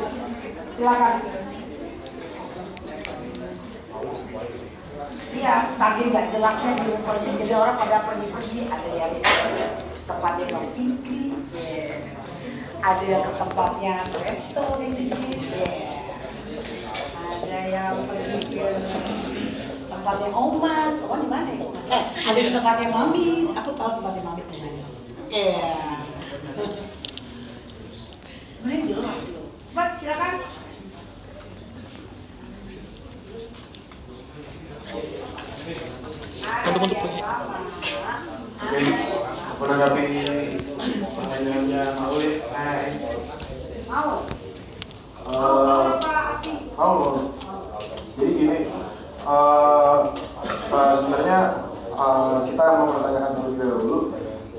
Speaker 2: Silakan. Iya, saking nggak jelasnya di ilmu politik jadi orang pada pergi-pergi ada yang tempatnya Bang Fikri. Ada yang ke tempatnya ya. ada yang pergi ke tempatnya Oman, Oman di mana ya? Eh, ada di tempatnya Mami, aku tahu tempatnya Mami di mana. Iya. Sebenarnya jelas loh. Cepat silakan.
Speaker 6: Untuk-untuk
Speaker 3: Jadi, menanggapi pertanyaannya Maulid, hai. Eh, Mau. Jadi gini, eh, eh, sebenarnya eh, kita mau mempertanyakan terlebih dahulu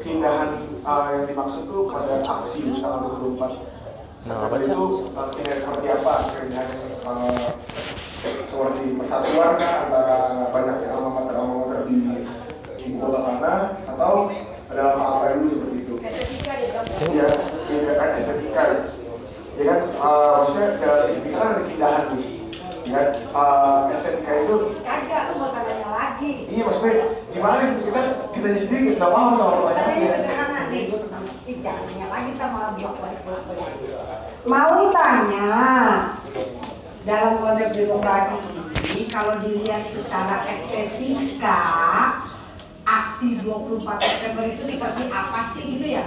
Speaker 3: pindahan eh, yang dimaksud tuh pada aksi tanggal 24
Speaker 6: Nah, apa,
Speaker 3: itu pindahan seperti apa? Pindahan eh, seperti persatuan antara banyaknya alma mater alma mater di ibu kota sana atau dalam hal apa dulu seperti itu?
Speaker 2: Estetika.
Speaker 3: Ya, ya kan estetika ya. Ya kan, eh, maksudnya dalam estetika kan ada pindahan nih. Ya kan, eh, estetika itu
Speaker 2: Kagak, lu mau tanya lagi.
Speaker 3: Iya maksudnya gimana gitu kita kita sendiri nggak paham sama
Speaker 2: Pertanyaan
Speaker 3: pertanyaannya.
Speaker 2: Jangan nanya lagi kita malah bolak balik bolak balik. Mau tanya dalam konteks demokrasi ini kalau dilihat secara estetika aksi 24 September itu seperti apa sih gitu ya?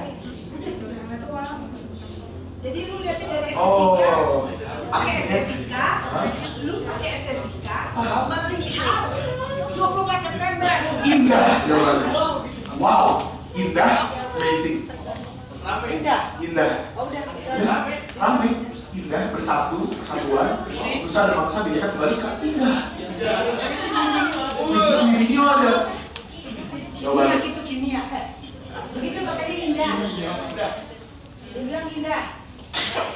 Speaker 2: Jadi lu lihatnya dari estetika,
Speaker 3: Oh.
Speaker 2: pakai estetika, lu pakai estetika, mau melihat 24 September.
Speaker 3: Indah jawabannya. Wow, indah, amazing.
Speaker 2: Indah.
Speaker 3: Indah.
Speaker 2: Oh, udah.
Speaker 3: Ya, rame, indah, bersatu, kesatuan, bangsa bineka tunggal ika. Indah. Di video ada.
Speaker 2: Kimia itu kimia. Begitu kata dia indah. Dia bilang indah.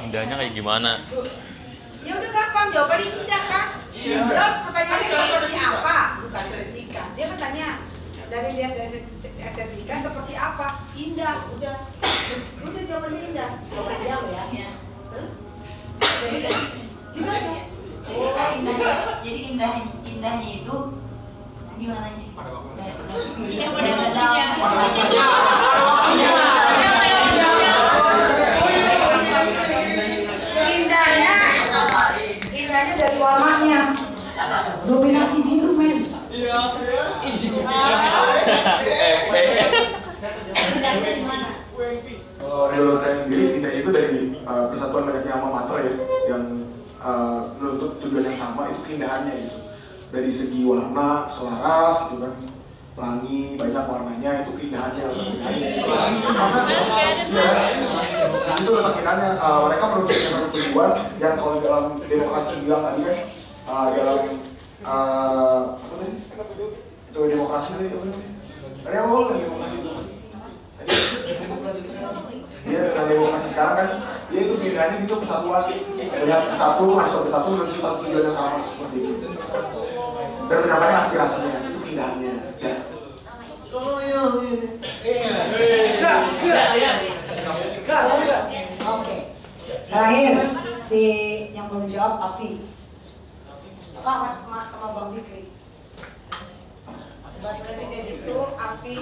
Speaker 6: Indahnya kayak gimana?
Speaker 2: Ya udah gampang jawabannya indah kan?
Speaker 3: Iya.
Speaker 2: Jawab pertanyaannya seperti apa? Bukan estetika. Dia kan tanya dari lihat dari estetika seperti apa? Indah. Udah. Udah jawabannya indah. Jawaban dia lo ya. Terus? Jadi gimana? Oh,
Speaker 12: indahnya jadi indah indahnya itu gimana nih
Speaker 18: Iya,
Speaker 12: Iya,
Speaker 18: pada
Speaker 2: Indahnya Indahnya dari warnanya Dominasi biru men
Speaker 3: Kalau menurut saya sendiri tidak itu dari uh, persatuan banyaknya alma mater ya yang uh, menuntut tujuan yang sama itu keindahannya gitu. Dari segi warna selaras gitu kan. Pelangi banyak warnanya itu keindahannya. Ya itu letak keindahannya. Uh, mereka menuntut satu tujuan yang kalau dalam demokrasi bilang tadi kan dalam apa tadi itu demokrasi apa namanya tadi apa namanya demokrasi itu dia dalam demokrasi sekarang kan dia itu pilihannya itu persatuan melihat satu masuk ke satu menuju satu tujuan yang sama seperti itu. Dan menyampaikan aspirasinya itu keindahannya ya.
Speaker 2: Oke. Terakhir Si yang belum jawab Afi. Pak mas, mas sama Bang Fikri Presiden itu Afi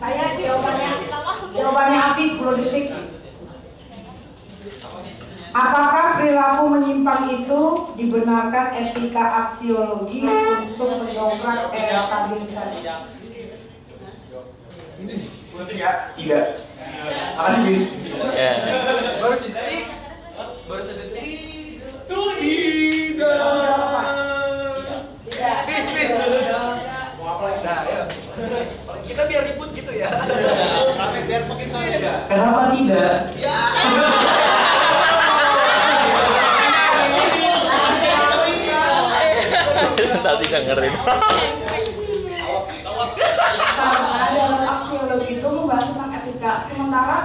Speaker 2: Saya jawabannya Jawabannya Afi 10 detik Apakah perilaku menyimpang itu dibenarkan etika aksiologi untuk mendongkrak elektabilitas?
Speaker 3: Seperti ya tidak makasih Bin
Speaker 6: Ya.
Speaker 20: Baru sedetik. Baru sedetik.
Speaker 3: itu tidak
Speaker 20: Bis, bis. Mau apa lagi? Nah, ya. Kita biar ribut gitu ya. Tapi biar makin saja.
Speaker 13: Kenapa tidak?
Speaker 6: Nanti dengerin.
Speaker 10: Karena dalam aksiologi itu membahas tentang etika. Sementara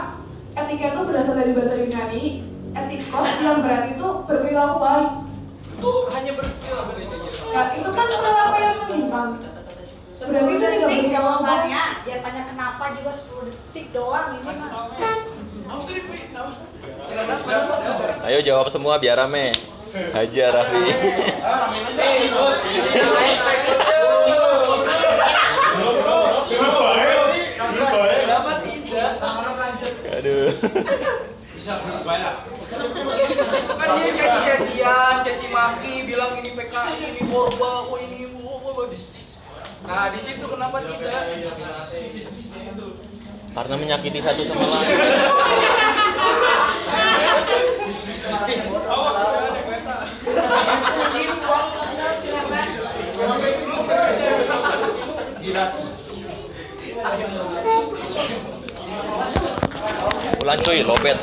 Speaker 10: etika itu berasal dari bahasa Yunani, etikos yang berarti itu berperilaku baik.
Speaker 20: Itu hanya berperilaku
Speaker 10: Ya, itu kan perilaku yang menyimpang. Berarti itu tidak
Speaker 2: detik jawabannya. Dia tanya kenapa juga 10 detik doang ini mah
Speaker 6: Ayo jawab semua biar rame. Hajar Raffi. Aduh.
Speaker 20: Bisa banyak. Kan dia caci-cacian, caci maki, bilang ini PKI, ini Orba, oh ini oh, oh, oh. Nah, di situ kenapa tidak?
Speaker 6: Karena menyakiti satu sama lain. Ulan cuy, lobet.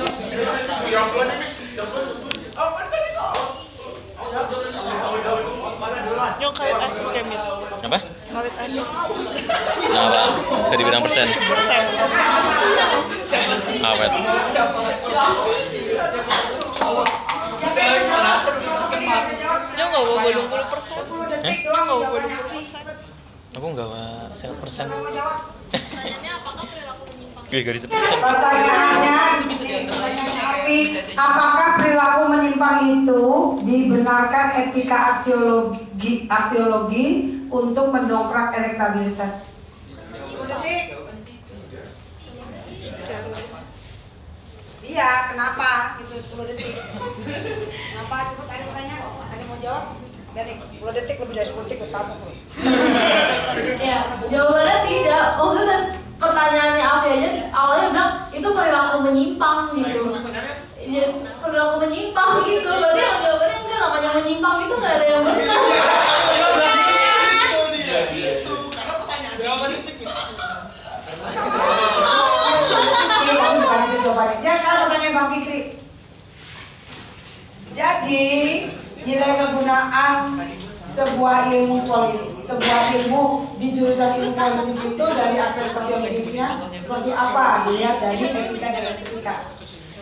Speaker 10: Yang kayak asik kemit.
Speaker 6: Apa?
Speaker 10: Kawit asik.
Speaker 6: Nah, Pak, bisa dibilang persen.
Speaker 10: Persen.
Speaker 6: Awet.
Speaker 10: Dia nggak bawa 20 persen.
Speaker 6: Eh?
Speaker 10: Dia nggak bawa 20 persen.
Speaker 6: Aku enggak sangat persen.
Speaker 18: Pertanyaannya apakah perilaku
Speaker 6: bisa persen.
Speaker 2: Pertanyaannya, apakah perilaku menyimpang itu dibenarkan etika aksiologi, aksiologi untuk mendongkrak elektabilitas? 10 detik. Iya, kenapa? Itu 10 detik. Kenapa? Cepet ada pertanyaan. Ada mau jawab? Biar nih, 10 detik lebih dari 10 detik ketemu.
Speaker 18: Ya, jawabannya tidak. Maksudnya pertanyaannya apa aja awalnya bilang itu perilaku menyimpang gitu. Ya, perilaku menyimpang gitu. Berarti yang jawabannya enggak namanya menyimpang itu nggak ada yang benar.
Speaker 2: Iya. Ya, sekarang pertanyaan Bang Fikri. Jadi, nilai kegunaan sebuah ilmu politik, sebuah ilmu di jurusan ilmu politik itu dari aspek sosiologisnya seperti apa dilihat dari etika dan estetika.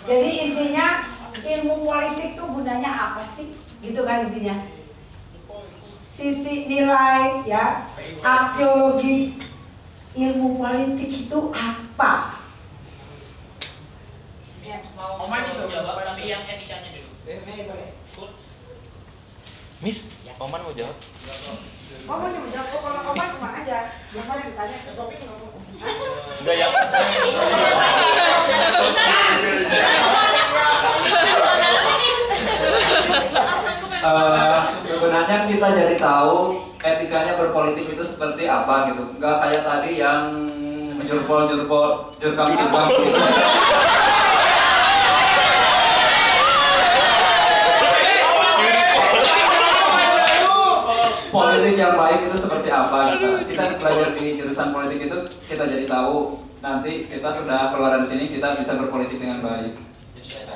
Speaker 2: Jadi intinya ilmu politik tuh gunanya apa sih? Gitu kan intinya. Sisi nilai ya aksiologis ilmu politik itu apa?
Speaker 13: Oma juga jawab, tapi yang etikanya dulu.
Speaker 6: Miss, Oman mau jawab?
Speaker 2: Oh, mau jawab, oh, kalau Oman ke mana aja? Oman yang ditanya ke topik nggak mau.
Speaker 6: Enggak ya.
Speaker 8: Eh, sebenarnya kita jadi tahu etikanya berpolitik itu seperti apa gitu. Nggak kayak tadi yang menjurpol jurpol jurkam jurkam. Politik yang baik itu seperti apa gitu. Kita belajar di jurusan politik itu kita jadi tahu nanti kita sudah keluar dari sini kita bisa berpolitik dengan baik.